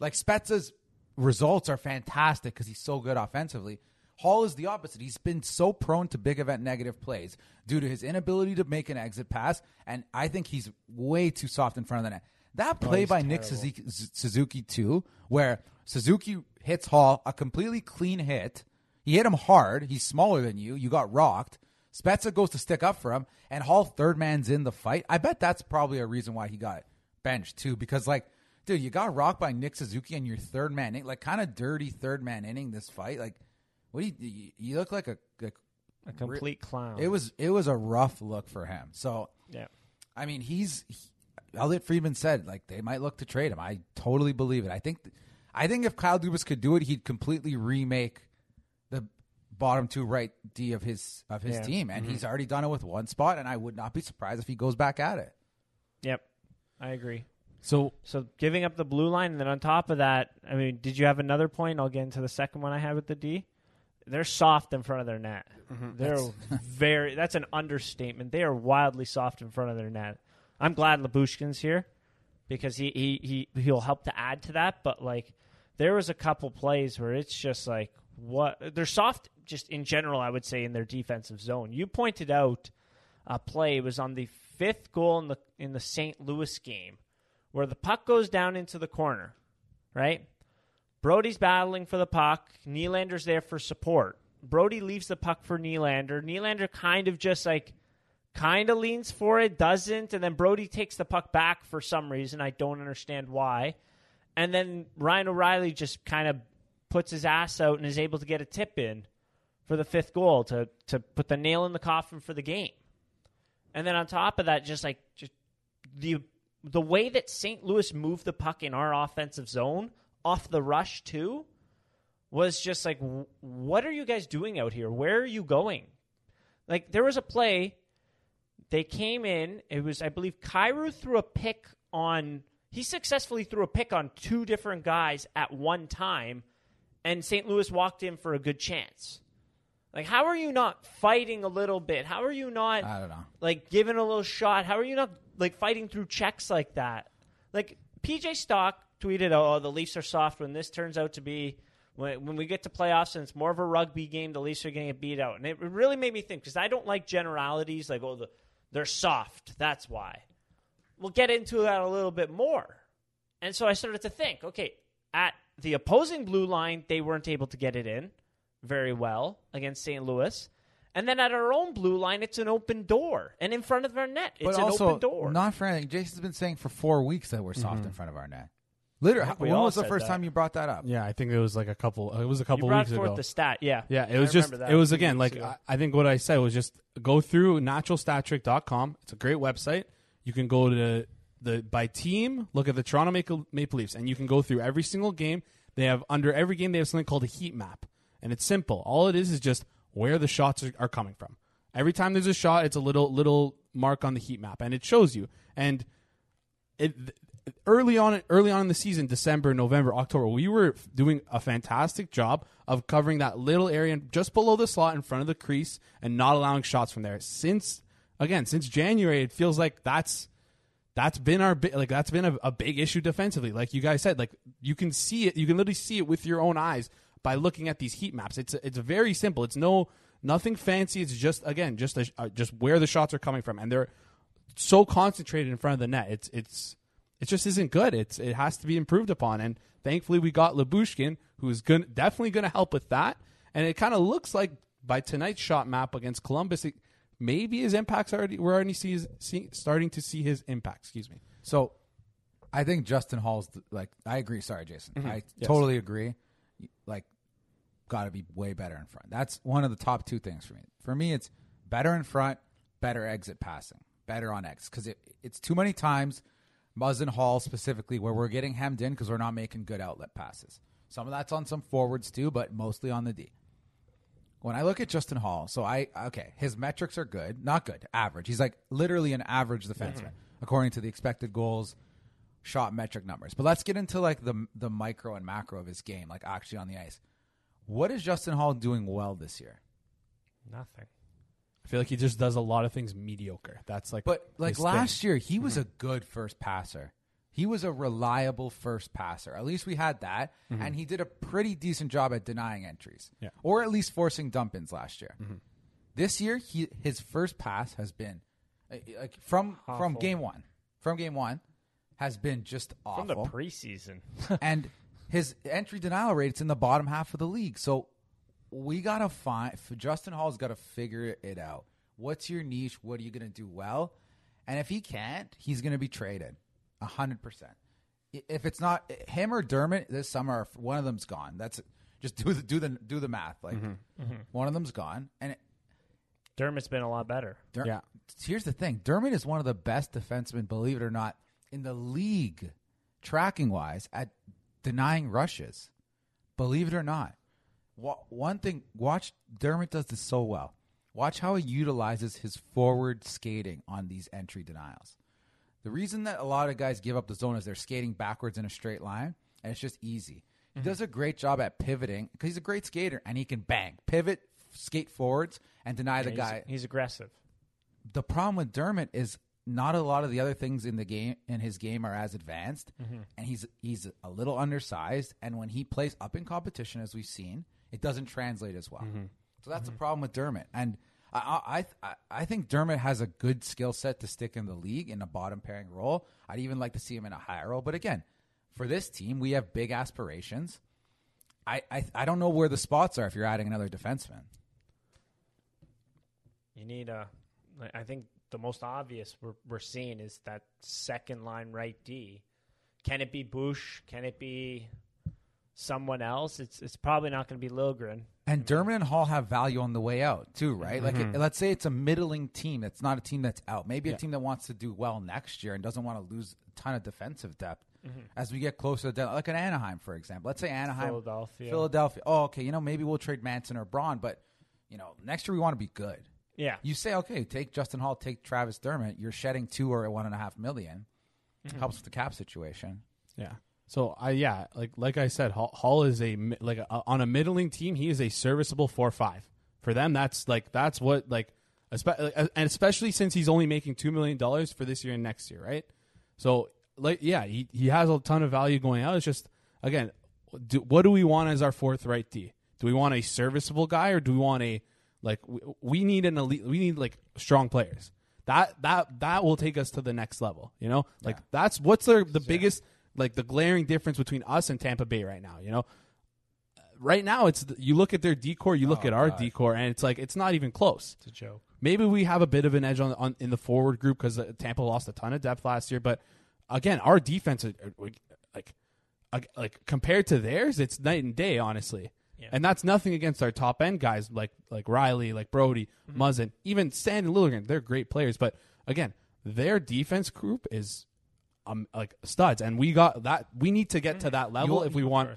Like Spezza's results are fantastic because he's so good offensively. Holl is the opposite. He's been so prone to big event negative plays due to his inability to make an exit pass, and I think he's way too soft in front of the net. That oh, play he's by Nick Suzuki, Suzuki too, where Suzuki hits Holl a completely clean hit. He hit him hard. He's smaller than you. You got rocked. Spezza goes to stick up for him, and Holl third man's in the fight. I bet that's probably a reason why he got benched too, because like, dude, you got rocked by Nick Suzuki and your third man, like kind of dirty third man inning this fight. Like, what do you? You, look like a, a A complete clown. it was it was a rough look for him. So yeah. I mean, he's he, Elliotte Friedman said like they might look to trade him. I totally believe it. I think I think if Kyle Dubas could do it, he'd completely remake the bottom two right D of his of his Yeah. team, and mm-hmm. he's already done it with one spot. And I would not be surprised if he goes back at it. Yep. I agree. So So giving up the blue line, and then on top of that, I mean, did you have another point? I'll get into the second one I had with the D. They're soft in front of their net. Mm-hmm. They're very. That's an understatement. They are wildly soft in front of their net. I'm glad Lyubushkin's here because he he he he'll help to add to that. But like, there was a couple plays where it's just like, what they're soft just in general. I would say in their defensive zone. You pointed out a play it was on the fifth goal in the in the St. Louis game where the puck goes down into the corner, right? Brodie's battling for the puck. Nylander's there for support. Brodie leaves the puck for Nylander. Nylander kind of just like kind of leans for it, doesn't, and then Brodie takes the puck back for some reason. I don't understand why. And then Ryan O'Reilly just kind of puts his ass out and is able to get a tip in for the fifth goal to to put the nail in the coffin for the game. And then on top of that, just like just the the way that St. Louis moved the puck in our offensive zone off the rush too was just like, what are you guys doing out here? Where are you going? Like there was a play, they came in. It was I believe Kyrou threw a pick on. He successfully threw a pick on two different guys at one time, and St. Louis walked in for a good chance. Like, how are you not fighting a little bit? How are you not I don't know. like giving a little shot? How are you not like fighting through checks like that? Like PJ Stock tweeted, "Oh, the Leafs are soft when this turns out to be when when we get to playoffs and it's more of a rugby game. The Leafs are going to get beat out." And it really made me think because I don't like generalities like, "Oh, the, they're soft." That's why. We'll get into that a little bit more. And so I started to think, okay, at the opposing blue line, they weren't able to get it in very well against St. Louis. And then at our own blue line, it's an open door. And in front of our net, it's but an also, open door. not for anything. Jason's been saying for four weeks that we're soft mm-hmm. in front of our net. Literally, when all was the first that. time you brought that up? Yeah, I think it was like a couple. It was a you couple brought weeks forth ago. the stat, yeah. Yeah, it I was just that it was again like. I, I think what I said was just go through naturalstattrick.com. It's a great website. You can go to the by team, look at the Toronto Maple, Maple Leafs, and you can go through every single game. They have under every game they have something called a heat map, and it's simple. All it is is just where the shots are, are coming from. Every time there's a shot, it's a little little mark on the heat map, and it shows you. And it early on early on in the season december november october we were doing a fantastic job of covering that little area just below the slot in front of the crease and not allowing shots from there. Since again since january it feels like that's that's been our like that's been a, a big issue defensively. Like you guys said like you can see it you can literally see it with your own eyes by looking at these heat maps. It's it's very simple. It's no nothing fancy. It's just again just a, just where the shots are coming from. And they're so concentrated in front of the net. It's it's it just isn't good. It's it has to be improved upon. And thankfully, we got Lyubushkin, who's going definitely going to help with that. And it kind of looks like by tonight's shot map against Columbus, it, maybe his impacts already we're already see, see, starting to see his impact. Excuse me. So, I think Justin Holl's th- like I agree. Sorry, Jason. I Mm-hmm. Yes. totally agree. Like, got to be way better in front. That's one of the top two things for me. For me, it's better in front, better exit passing, better on X because it, it's too many times. Muzz and Holl specifically, where we're getting hemmed in because we're not making good outlet passes. Some of that's on some forwards too, but mostly on the D. When I look at Justin Holl, so I okay, his metrics are good, not good, average. He's like literally an average defenseman mm-hmm. according to the expected goals, shot metric numbers. But let's get into like the the micro and macro of his game, like actually on the ice. What is Justin Holl doing well this year? Nothing. I feel like he just does a lot of things mediocre. That's like, But like last thing. year, he was mm-hmm. a good first passer. He was a reliable first passer. At least we had that, mm-hmm. and he did a pretty decent job at denying entries, Yeah. or at least forcing dump ins last year. Mm-hmm. This year, he his first pass has been uh, uh like from from game one, from game one, has been just awful. From the preseason. and his entry denial rate's in the bottom half of the league. So we gotta find Justin Holl's got to figure it out. What's your niche? What are you gonna do well? And if he can't, he's gonna be traded, a hundred percent. If it's not him or Dermott this summer, if one of them's gone. That's just do the do the do the math. Like mm-hmm. Mm-hmm. one of them's gone, and it, Dermott's been a lot better. Der- Yeah. Here's the thing: Dermott is one of the best defensemen, believe it or not, in the league, tracking wise, at denying rushes. Believe it or not. Wa- One thing, watch Dermott does this so well. Watch how he utilizes his forward skating on these entry denials. The reason that a lot of guys give up the zone is they're skating backwards in a straight line, and it's just easy. He mm-hmm. does a great job at pivoting because he's a great skater and he can bang, pivot, skate forwards, and deny the he's, guy he's aggressive. the problem with Dermott is not a lot of the other things in the game in his game are as advanced, mm-hmm. and he's he's a little undersized. And when he plays up in competition, as we've seen, it doesn't translate as well. Mm-hmm. So that's the problem with Dermott. And I, I, I, I think Dermott has a good skill set to stick in the league in a bottom pairing role. I'd even like to see him in a higher role. But again, for this team, we have big aspirations. I, I, I don't know where the spots are if you're adding another defenseman. You need a. I think the most obvious we're we're seeing is that second line right D. Can it be Bush? Can it be someone else? It's it's probably not going to be Liljegren. And Dermott and Holl have value on the way out too, right? Like, it, let's say it's a middling team. It's not a team that's out. Maybe a team that wants to do well next year and doesn't want to lose a ton of defensive depth mm-hmm. as we get closer to the, like an Anaheim, for example. Let's say Anaheim, Philadelphia. Philadelphia. Oh, okay. You know, maybe we'll trade Manson or Braun, but you know, next year we want to be good. Yeah, You say, okay, take Justin Holl, take Travis Dermott. You're shedding two or one and a half million. Mm-hmm. Helps with the cap situation. Yeah. So I yeah, like like I said, Holl, Holl is a like a, on a middling team. He is a serviceable four five. For them, that's like that's what like, uh, and especially since he's only making two million dollars for this year and next year, right? So like yeah, he he has a ton of value going out. It's just again, do, what do we want as our fourth right D? Do we want a serviceable guy or do we want a like we, we need an elite? We need like strong players. That that that will take us to the next level. You know, like that's what's the the biggest like the glaring difference between us and Tampa Bay right now. You know, right now it's you look at their decor, you look Oh, at our God. decor, and it's like it's not even close. it's a joke. Maybe we have a bit of an edge on, on in the forward group because uh, Tampa lost a ton of depth last year. But again, our defense, are- are- like, like, compared to theirs, it's night and day, honestly. Yeah. And that's nothing against our top end guys like like Rielly, like Brodie, Mm-hmm. Muzzin, even Sand and Liljegren. They're great players, but again, their defense group is um like studs, and we got that. We need to get to that level You- if we want.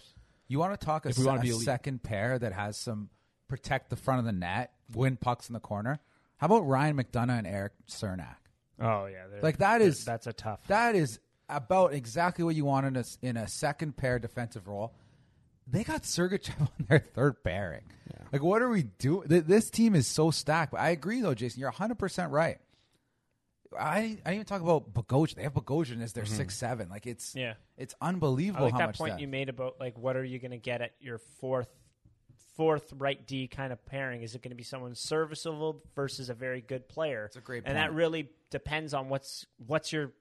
You want to talk a, If we se- wanna be a elite. second pair that has some protect the front of the net, win pucks in the corner? How about Ryan McDonagh and Eric Cernak? Oh yeah, they're- Like, that is- that's a tough. That is about exactly what you want in a, s- in a second pair defensive role. They got Sergachev on their third pairing. Like, what are we doing? This team is so stacked. But I agree, though, Jason. You're 100% right. I, I didn't even talk about Bogosian. They have Bogosian as their mm-hmm. six seven. Like it's Yeah. it's I unbelievable like how that much point that- you made about like what are you going to get at your fourth fourth right D kind of pairing? Is it going to be someone serviceable versus a very good player? It's a great and that really depends on what's what's your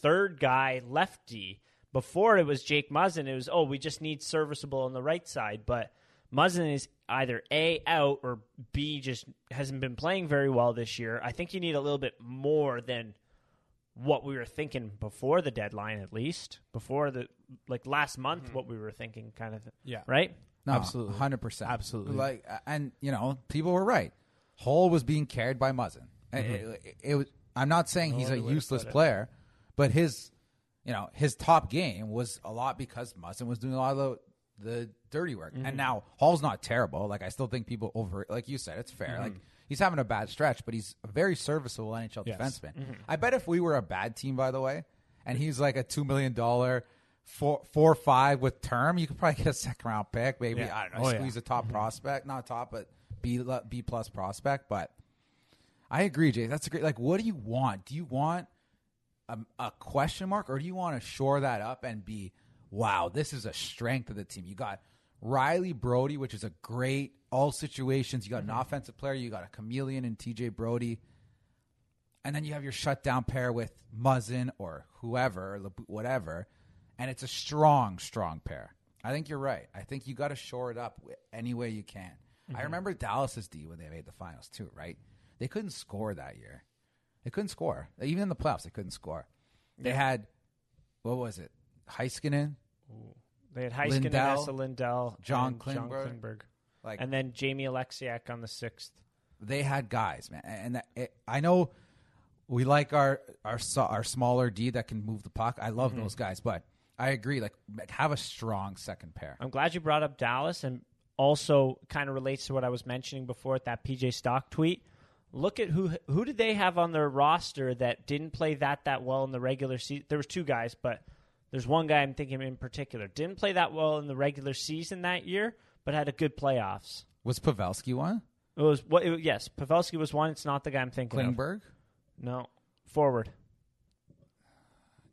third guy left D. Before it was Jake Muzzin, it was oh we just need serviceable on the right side, but Muzzin is either A out or B just hasn't been playing very well this year. I think you need a little bit more than what we were thinking before the deadline, at least before the like last month, mm-hmm. what we were thinking, kind of. Yeah. Right. No, Absolutely. hundred percent, Absolutely. Like, and you know, people were right. Holl was being carried by Muzzin. And mm-hmm. It, it- it was. I'm not saying he's a other way to useless player, but his, you know, his top game was a lot because Muzzin was doing a lot of the, the dirty work. And mm-hmm. now Holl's not terrible. Like I still think people over, like you said, it's fair. Mm-hmm. Like he's having a bad stretch, but he's a very serviceable NHL Yes. defenseman. Mm-hmm. I bet if we were a bad team, by the way, and he's like a two million dollar. Four, four, or five with term, you could probably get a second round pick. Maybe Yeah. I don't know, Oh, yeah. squeeze a top prospect, not top, but B B plus prospect. But I agree, Jay. That's a great. Like, what do you want? Do you want a, a question mark, or do you want to shore that up and be, wow, this is a strength of the team? You got Rielly Brodie, which is a great all situations. You got an mm-hmm. offensive player. You got a chameleon in TJ Brodie. And then you have your shutdown pair with Muzzin or whoever, whatever, and it's a strong, strong pair. I think you're right. I think you got to shore it up any way you can. I mm-hmm. remember Dallas's D when they made the finals too, right? They couldn't score that year. They couldn't score. Even in the playoffs, they couldn't score. They had what was it? Heiskanen, They had Heiskanen, Lindell, Esa Lindell, John and John Klingberg. Klingberg, like and then Jamie Oleksiak on the sixth. they had guys, man. And that, it, I know we like our our our smaller D that can move the puck. I love mm-hmm. those guys, but I agree. Like, have a strong second pair. I'm glad you brought up Dallas, and also kind of relates to what I was mentioning before at that PJ Stock tweet. Look at who who did they have on their roster that didn't play that that well in the regular season. There was two guys, but there's one guy I'm thinking in particular didn't play that well in the regular season that year, but had a good playoffs. Was Pavelski one? It was what? It, yes, Pavelski was one. It's not the guy I'm thinking of. Klingberg, No, forward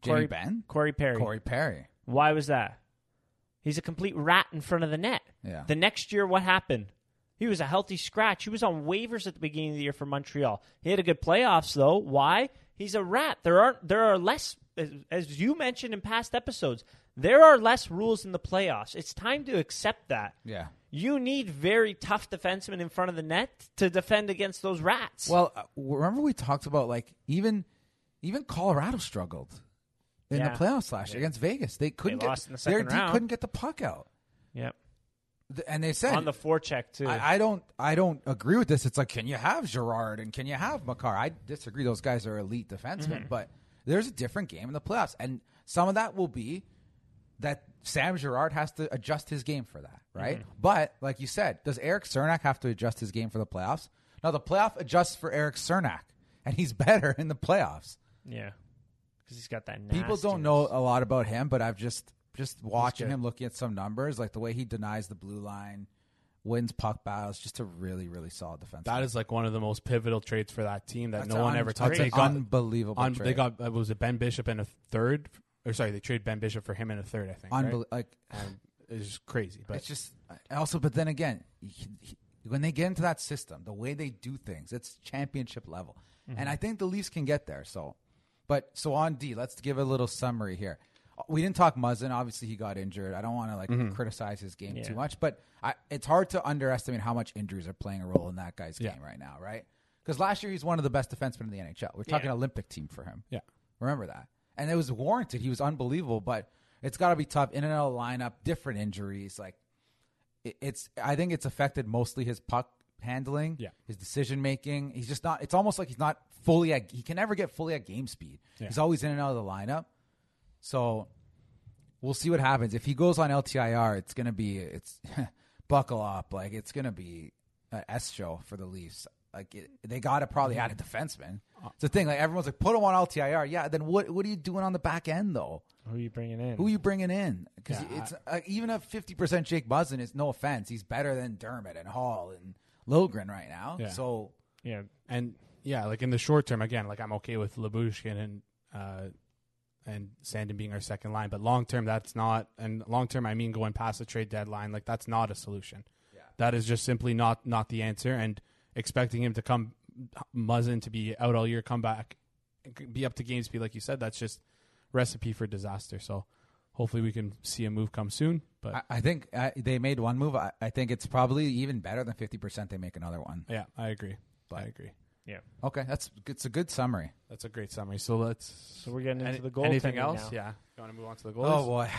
Jimmy Corey- Ben, Corey Perry. Corey Perry. Why was that? He's a complete rat in front of the net. Yeah. The next year, what happened? He was a healthy scratch. He was on waivers at the beginning of the year for Montreal. He had a good playoffs though. Why? He's a rat. There aren't there are less, as, you mentioned in past episodes. There are less rules in the playoffs. It's time to accept that. Yeah. You need very tough defensemen in front of the net to defend against those rats. Well, uh, remember we talked about like even even Colorado struggled in Yeah. the playoffs last year against Vegas. They couldn't lost get in the their second D round. couldn't get the puck out, yep. And they said On the forecheck too. I, I don't I don't agree with this. It's like can you have Girard and can you have Makar? I disagree. Those guys are elite defensemen, Mm-hmm. but there's a different game in the playoffs, and some of that will be that Sam Girard has to adjust his game for that, right? Mm-hmm. But like you said, does Eric Cernak have to adjust his game for the playoffs? No, the playoff adjusts for Eric Cernak, and he's better in the playoffs. yeah. Because he's got that. People don't know a lot about him, but I've just just watching him, looking at some numbers, like the way he denies the blue line, wins puck battles, just a really really solid defense. That is like one of the most pivotal traits for that team that That's no one un- ever touched. an They got, unbelievable. trade. they got uh, was it Ben Bishop and a third, or sorry, they traded Ben Bishop for him in a third. I think. Unbel- right? like And it's just crazy. But it's just also, but then again, he- he- when they get into that system, the way they do things, it's championship level, Mm-hmm. and I think the Leafs can get there. So, but so on D, let's give a little summary here. We didn't talk Muzzin. Obviously, he got injured. I don't want to like Mm-hmm. criticize his game Yeah. too much, but I, it's hard to underestimate how much injuries are playing a role in that guy's Yeah. game right now, right? Because last year he's one of the best defensemen in the NHL. We're talking Yeah. Olympic team for him. yeah, Remember that. And it was warranted. He was unbelievable, but it's got to be tough in and out of the lineup, different injuries. Like it, it's, I think it's affected mostly his puck handling, Yeah. his decision making. He's just not. It's almost like he's not fully at. He can never get fully at game speed. He's always in and out of the lineup. So we'll see what happens if he goes on LTIR. It's gonna be it's buckle up. Like it's gonna be a S show for the Leafs. Like it, they got to probably add a defenseman. It's the thing. Like everyone's like, put him on LTIR. Yeah. Then what? What are you doing on the back end though? Who are you bringing in? Who are you bringing in? Because Yeah, it's uh, even a fifty percent Jake Muzzin is no offense. He's better than Dermott and Holl and Liljegren right now. Yeah. So yeah. and yeah, like in the short term, again, like I'm okay with Lyubushkin and uh, and Sandin being our second line, but long term, that's not. And long term, I mean going past the trade deadline, like that's not a solution. Yeah. That is just simply not not the answer. And expecting him to come Muzzin to be out all year, come back, be up to game speed, like you said, that's just recipe for disaster. So hopefully we can see a move come soon. But I, I think uh, they made one move. I, I think it's probably even better than fifty percent. They make another one. yeah, I agree. I agree. Yeah. Okay, that's it's a good summary. That's a great summary. So let's. So we're getting into Any- the goaltending anything else? now. Yeah. You want to move on to the goals? Oh boy,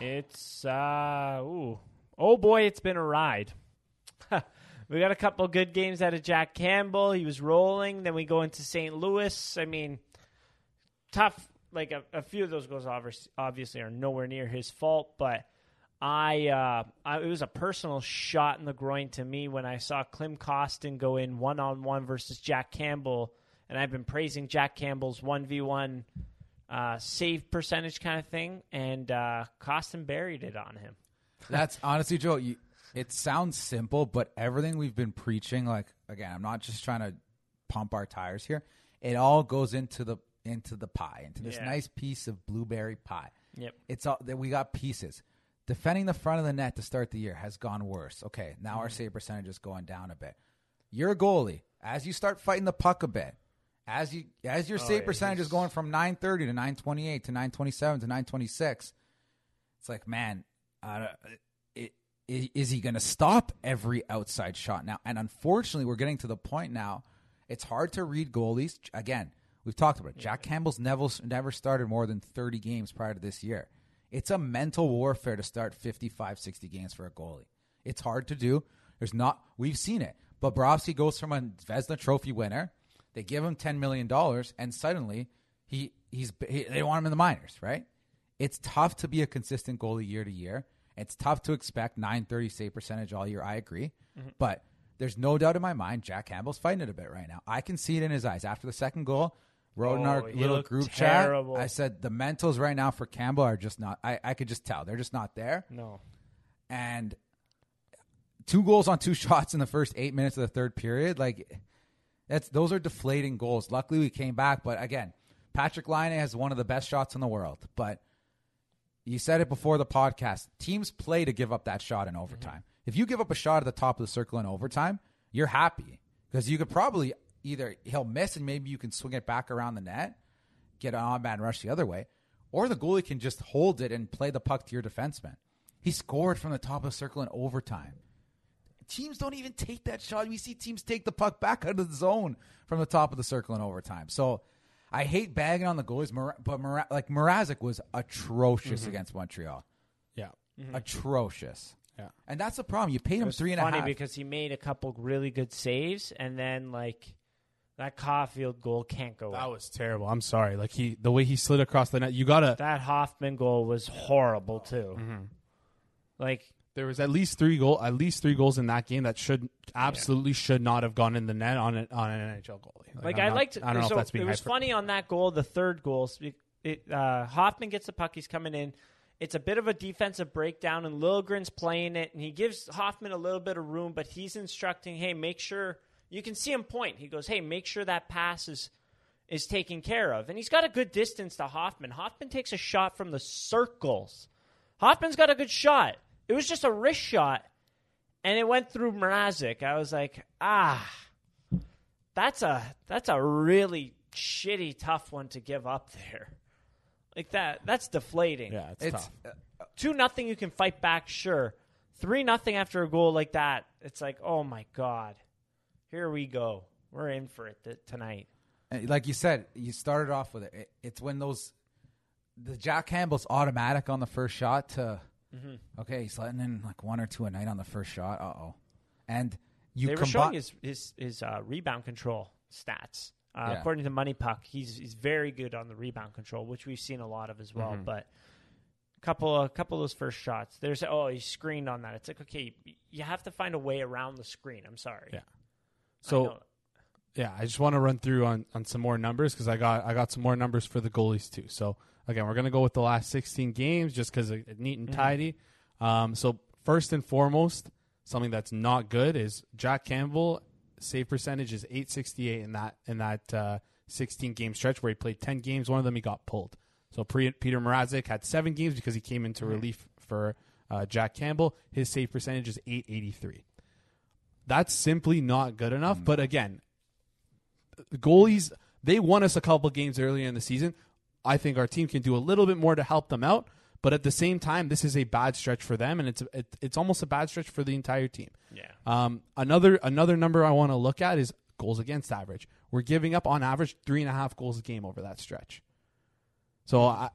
It's uh ooh. Oh boy, it's been a ride. we got a couple good games out of Jack Campbell. He was rolling. Then we go into St. Louis. I mean, tough. Like a, a few of those goals, obvious- obviously, are nowhere near his fault. But I, uh, I, it was a personal shot in the groin to me when I saw Klim Kostin go in one on one versus Jack Campbell, and I've been praising Jack Campbell's one v one uh, save percentage kind of thing, and uh, Kostin buried it on him. that's honestly, Joe. You, it sounds simple, but everything we've been preaching, like again, I'm not just trying to pump our tires here. It all goes into the into the pie, into this Yeah. nice piece of blueberry pie. Yep. It's all that we got pieces. Defending the front of the net to start the year has gone worse. Okay, now our save percentage is going down a bit. You're a goalie. As you start fighting the puck a bit, as you as your save yeah, percentage is going from 930 to 928 to 927 to 926, it's like, man, uh, it, is he going to stop every outside shot now? And unfortunately, we're getting to the point now. It's hard to read goalies. Again, we've talked about it. Jack Campbell's never never started more than 30 games prior to this year. It's a mental warfare to start 55, 60 games for a goalie. It's hard to do. There's not. We've seen it. But Bobrovsky goes from a Vezina Trophy winner. They give him ten million dollars, and suddenly he he's he, they want him in the minors, right? It's tough to be a consistent goalie year to year. It's tough to expect 930 save percentage all year. I agree, mm-hmm. but there's no doubt in my mind Jack Campbell's fighting it a bit right now. I can see it in his eyes after the second goal. Wrote in Oh, our he little looked group terrible. chat. I said the mentals right now for Campbell are just not. I, I could just tell they're just not there No. and two goals on two shots in the first eight minutes of the third period. Like that's those are deflating goals. Luckily, we came back, but again, Patrik Laine has one of the best shots in the world. But You said it before the podcast. Teams play to give up that shot in overtime. Mm-hmm. If you give up a shot at the top of the circle in overtime, you're happy because you could probably either he'll miss and maybe you can swing it back around the net, get an odd man rush the other way, or the goalie can just hold it and play the puck to your defenseman. He scored from the top of the circle in overtime. Teams don't even take that shot. We see teams take the puck back out of the zone from the top of the circle in overtime. So I hate bagging on the goalies, but Mor- like Mrazek was atrocious mm-hmm. against Montreal. Yeah. Mm-hmm. Atrocious. Yeah. And that's the problem. You paid him was three and a half. funny because he made a couple really good saves, and then like that Caulfield goal can't go. That in. was terrible. I'm sorry. Like he, the way he slid across the net, you gotta. That Hoffman goal was horrible too. Mm-hmm. Like There was at least three goal, at least three goals in that game that should absolutely should not have gone in the net on an on an NHL goalie. Like I'm I liked. I don't know so if that's being it was hyper- funny on that goal, the third goal. It, uh, Hoffman gets the puck. He's coming in. It's a bit of a defensive breakdown, and Liljegren's playing it, and he gives Hoffman a little bit of room, but he's instructing, "Hey, make sure you can see him point." He goes, "Hey, make sure that pass is is taken care of," and he's got a good distance to Hoffman. Hoffman takes a shot from the circles. Hoffman's got a good shot. It was just a wrist shot, and it went through Mrazek. I was like, ah that's a that's a really shitty tough one to give up there. Like that that's deflating. Yeah, it's, it's tough. Two nothing you can fight back, sure. Three nothing after a goal like that, it's like, oh my god. Here we go. We're in for it th- tonight. And like you said, you started off with it. it. It's when those the Jack Campbell's automatic on the first shot to Mm-hmm. okay, he's letting in like one or two a night on the first shot. Uh oh, and you they were combine showing his his, his uh, rebound control stats. Uh, Yeah. According to Money Puck, he's he's very good on the rebound control, which we've seen a lot of as well. Mm-hmm. But a couple a couple of those first shots, there's oh he screened on that. It's like okay, you have to find a way around the screen. I'm sorry. Yeah. I So know. yeah, I just want to run through on, on some more numbers because I got I got some more numbers for the goalies too. So again, we're gonna go with the last 16 games just because it's neat and tidy. Um, so first and foremost, something that's not good is Jack Campbell save percentage is 868 in that in that uh, 16 game stretch where he played 10 games. One of them he got pulled. So pre- Petr Mrazek had seven games because he came into relief for uh, Jack Campbell. His save percentage is 883. That's simply not good enough. But again, the goalies they won us a couple games earlier in the season. I think our team can do a little bit more to help them out. But at the same time, this is a bad stretch for them, and it's it, it's almost a bad stretch for the entire team. yeah. Um, another another number I want to look at is goals against average. We're giving up on average three and a half goals a game over that stretch. So I,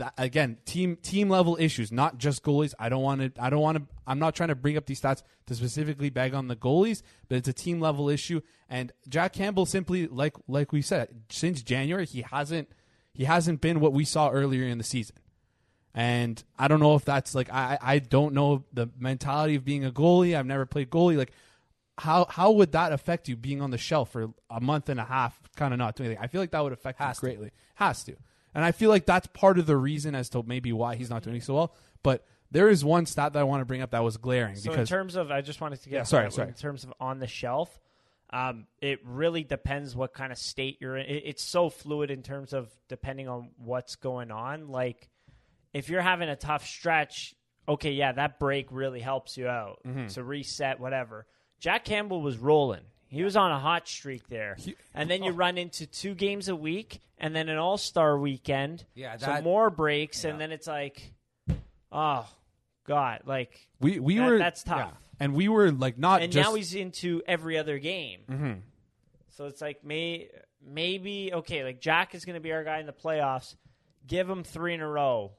that, again, team team level issues, not just goalies. I don't want to. I don't want to. I'm not trying to bring up these stats to specifically bag on the goalies, but it's a team level issue. And Jack Campbell simply, like like we said, since January, he hasn't he hasn't been what we saw earlier in the season. And I don't know if that's like I I don't know the mentality of being a goalie. I've never played goalie. Like how how would that affect you being on the shelf for a month and a half, kind of not doing anything? I feel like that would affect Has you to. greatly. Has to. And I feel like that's part of the reason as to maybe why he's not doing so well. But there is one stat that I want to bring up that was glaring So in terms of, I just wanted to get Yeah, sorry, sorry. In terms of on the shelf, um, it really depends what kind of state you're in. It, it's so fluid in terms of depending on what's going on. Like if you're having a tough stretch, okay, yeah, that break really helps you out Mm-hmm. to reset whatever. Jack Campbell was rolling. He was on a hot streak there, and then you run into two games a week, and then an All Star weekend. Yeah, so more breaks, yeah. and then it's like, oh God, like we we That- were that's tough. yeah. and we were like not and just now he's into every other game. Mm-hmm. So it's like may maybe okay, like Jack is going to be our guy in the playoffs. Give him three in a row,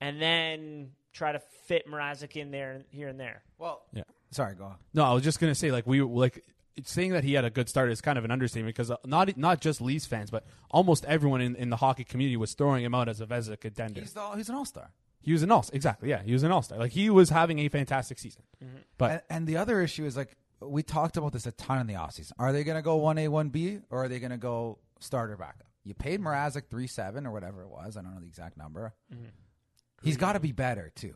and then try to fit Mrazek in there here and there. well, Yeah. Sorry, go on. No, I was just gonna say like we like saying that he had a good start is kind of an understatement because uh, not not just Leafs fans, but almost everyone in, in the hockey community was throwing him out as a Vezina contender. He's the, he's an all star. he was an all star. exactly yeah he was an all star like he was having a fantastic season. But And, and the other issue is like we talked about this a ton in the offseason. Are they going to go one A one B or are they going to go starter backup? You paid Mrazek three seven or whatever it was. I don't know the exact number. He's got to be better too.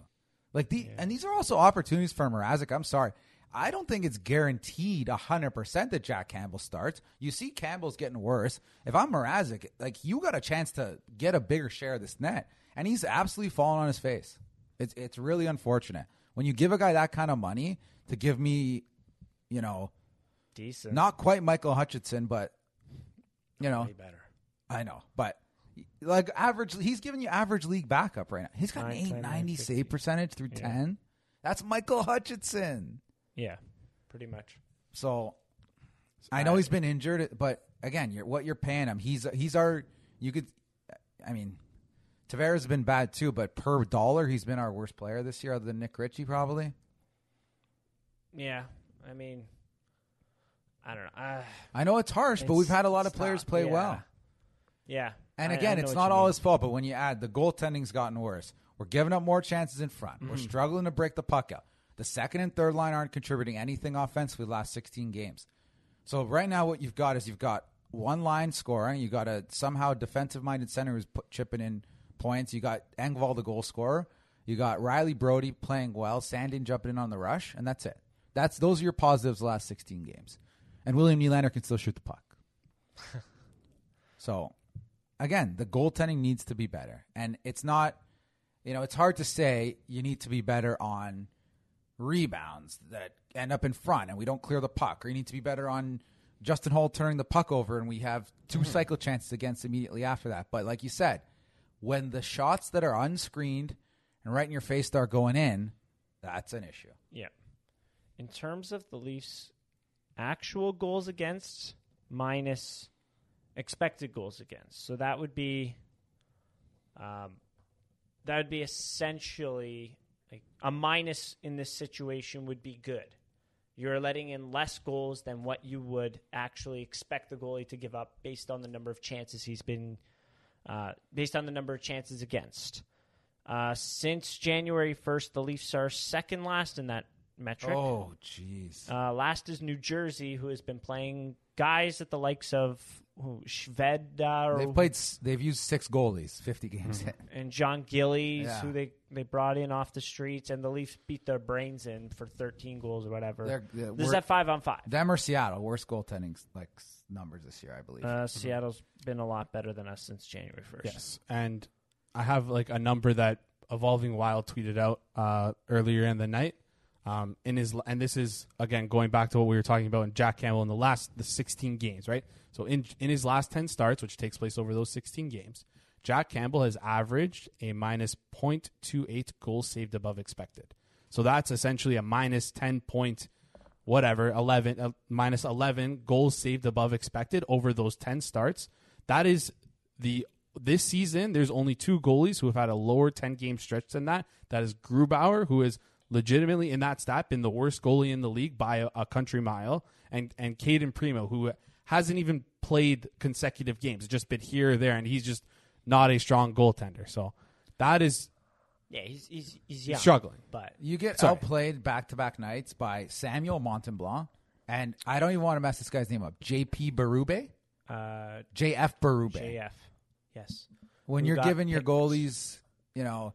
Like the and these are also opportunities for Mrazek. I'm sorry. I don't think it's guaranteed 100% that Jack Campbell starts. You see Campbell's getting worse. If I'm Mrazek, like you got a chance to get a bigger share of this net. and he's absolutely fallen on his face. It's it's really unfortunate when you give a guy that kind of money to give me, you know, Decent. not quite Michael Hutchinson, but you know, Way better. I know, but like average, he's giving you average league backup right now. He's got an Nine, eight 10, ninety 50. save percentage through Yeah. ten. That's Michael Hutchinson. Yeah, pretty much. So I know he's been injured, but again, you're, what you're paying him, he's he's our. You could, I mean, Tavares has been bad too, but per dollar, he's been our worst player this year, other than Nick Ritchie, probably. Yeah, I mean, I don't know. Uh, I know it's harsh, but we've had a lot of it's players tough. play Yeah. well. Yeah, And I- I again, know it's what not you all mean. his fault, but when you add the goaltending's gotten worse. We're giving up more chances in front. Mm-hmm. We're struggling to break the puck out. The second and third line aren't contributing anything offensively last 16 games. So right now, what you've got is you've got one line scoring. You got a somehow defensive minded center who's put, chipping in points. You got Engvall, the goal scorer. You got Rielly Brodie playing well. Sandin jumping in on the rush, and that's it. That's those are your positives the last 16 games. And William Nylander can still shoot the puck. So, again, the goaltending needs to be better. And it's not, you know, it's hard to say you need to be better on rebounds that end up in front and we don't clear the puck, or you need to be better on Justin Holl turning the puck over and we have 2 cycle chances against immediately after that. But like you said, when the shots that are unscreened and right in your face start going in, that's an issue. Yeah. In terms of the Leafs' actual goals against minus expected goals against, so that would be, um, that would be essentially like a minus in this situation would be good. You're letting in less goals than what you would actually expect the goalie to give up based on the number of chances he's been, uh, based on the number of chances against. Uh, since January 1st, the Leafs are second last in that metric. Oh, jeez. Uh, last is New Jersey, who has been playing guys at the likes of who, Shved or They've played. s- They've used six goalies, fifty games in. and John Gillies, Yeah. who they, they brought in off the streets, and the Leafs beat their brains in for 13 goals or whatever. They're- they're- this is we're- at five on five. Them or Seattle, worst goaltending like s- numbers this year, I believe. Uh, Seattle's been a lot better than us since January 1st. Yes, and I have like a number that Evolving Wild tweeted out uh, earlier in the night. Um, in his and this is again going back to what we were talking about in Jack Campbell in the last the 16 games, right? So in in his last 10 starts, which takes place over those 16 games, Jack Campbell has averaged a minus 0.28 goals saved above expected. So that's essentially a minus 10 point whatever 11 uh, minus 11 goals saved above expected over those 10 starts. That is the this season there's only two goalies who have had a lower 10 game stretch than that. That is Grubauer who is legitimately in that stat been the worst goalie in the league by a, a country mile and and Cayden Primeau who hasn't even played consecutive games, just been here or there and he's just not a strong goaltender. So that is Yeah, he's, he's, he's young. struggling. But you get Sorry. outplayed back to back nights by Samuel Montembeault, and I don't even want to mess this guy's name up. JP Berube, uh, JF Berube. JF. Yes. when who you're giving your goalies, you know,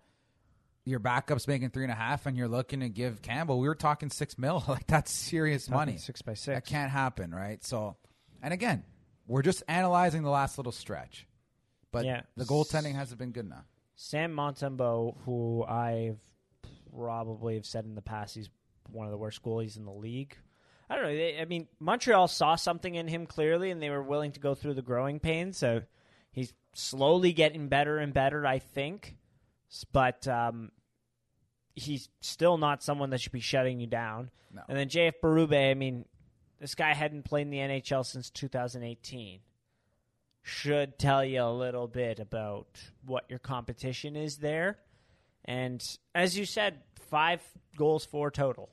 your backups making three and a half, and you're looking to give Campbell, we were talking six mil. Like that's serious money. Six by six, That can't happen, right? So, and again, we're just analyzing the last little stretch, but Yeah. the goaltending hasn't been good enough. Sam Montembeault, who I've probably have said in the past, he's one of the worst goalies in the league. I don't know. They, I mean, Montreal saw something in him clearly, and they were willing to go through the growing pains. So he's slowly getting better and better, I think. S- But um, he's still not someone that should be shutting you down. No. And then JF Berube, I mean, this guy hadn't played in the NHL since 2018 should tell you a little bit about what your competition is there. And as you said, five goals, four total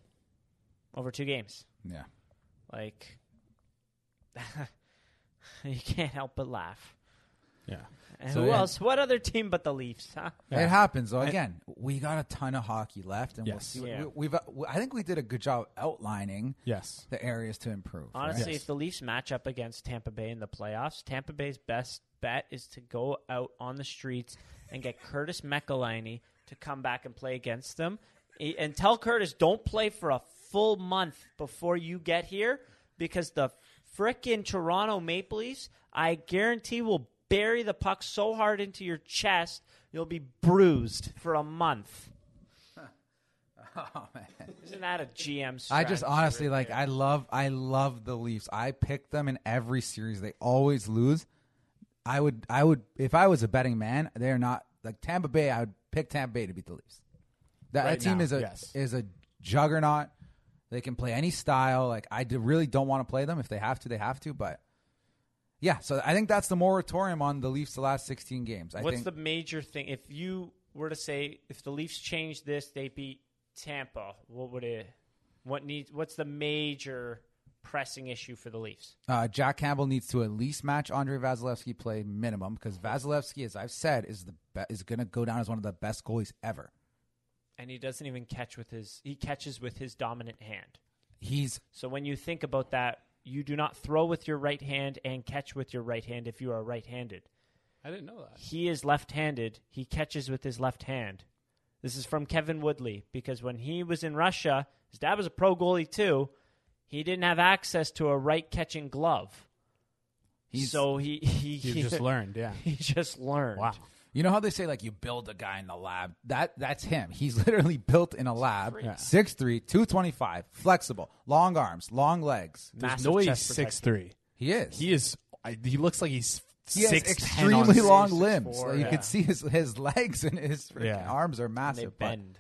over two games. Yeah. Like, you can't help but laugh. Yeah. And So, who yeah. else? What other team but the Leafs? Huh? Yeah. It happens. though. again, we got a ton of hockey left, and we'll see. Yeah. We, we've, uh, I think we did a good job outlining Yes. the areas to improve. right? Honestly, Yes. if the Leafs match up against Tampa Bay in the playoffs, Tampa Bay's best bet is to go out on the streets and get Curtis McElhinney to come back and play against them. I- And tell Curtis, don't play for a full month before you get here because the frickin' Toronto Maple Leafs, I guarantee, will bury the puck so hard into your chest you'll be bruised for a month. Oh man. Isn't that a GM? I just honestly right like there? I love I love the Leafs. I pick them in every series. They always lose. I would I would if I was a betting man, they're not like Tampa Bay, I would pick Tampa Bay to beat the Leafs. That, Right that team now, is a yes. is a juggernaut. They can play any style. Like I do, really don't want to play them. If they have to, they have to. But yeah, so I think that's the moratorium on the Leafs the last sixteen games. I What's think the major thing? If you were to say if the Leafs change this, they beat Tampa. What would it? What needs? What's the major pressing issue for the Leafs? Uh, Jack Campbell needs to at least match Andre Vasilevskiy play minimum because Vasilevskiy, as I've said, is the be- is going to go down as one of the best goalies ever. And he doesn't even catch with his. He catches with his dominant hand. He's So when you think about that, you do not throw with your right hand and catch with your right hand if you are right-handed. I didn't know that. He is left-handed. He catches with his left hand. This is from Kevin Woodley because when he was in Russia, his dad was a pro goalie too. He didn't have access to a right catching glove. he's so he he, You he just learned, yeah. he just learned. Wow. You know how they say like you build a guy in the lab. That that's him. He's literally built in a lab. Yeah. 6'3", 225, flexible, long arms, long legs. There's Massive no way he's chest six three. He is. He is. I, he looks like he's He has six extremely long six, limbs. four, Like, you yeah. could see his his legs and his freaking Yeah. arms are And they massive. but- bend.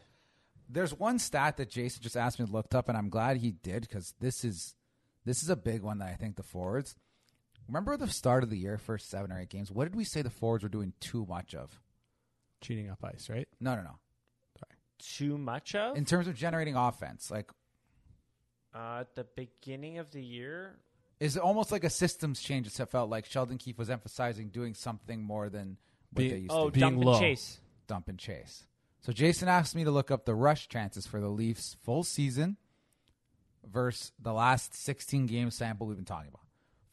There's one stat that Jason just asked me to look up, and I'm glad he did because this is this is a big one that I think the forwards. Remember the start of the year, first seven or eight games. What did we say the forwards were doing too much of? cheating up ice, right? No, no, no. Too much of In terms of generating offense, like uh, at the beginning of the year. is it almost like a systems change? It felt like Sheldon Keefe was emphasizing doing something more than what Be- they used Oh, to being dump and low. chase. dump and chase. So Jason asked me to look up the rush chances for the Leafs full season versus the last 16 game sample we've been talking about.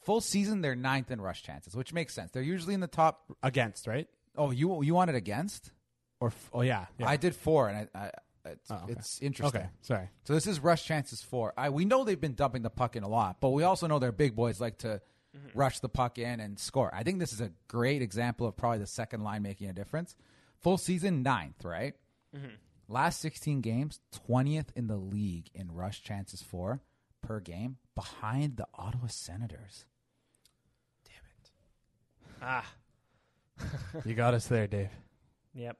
Full season, they're ninth in rush chances, which makes sense. They're usually in the top. Against, right? Oh, you you wanted against? Or f- oh yeah, yeah. I did four, and I, I it's, Oh, okay. it's interesting. okay, sorry. So this is rush chances four. I we know they've been dumping the puck in a lot, but we also know their big boys like to mm-hmm. rush the puck in and score. I think this is a great example of probably the second line making a difference. Full season ninth, right? Mm-hmm. Last sixteen games, twentieth in the league in rush chances for per game, behind the Ottawa Senators. Ah, You got us there, Dave. yep.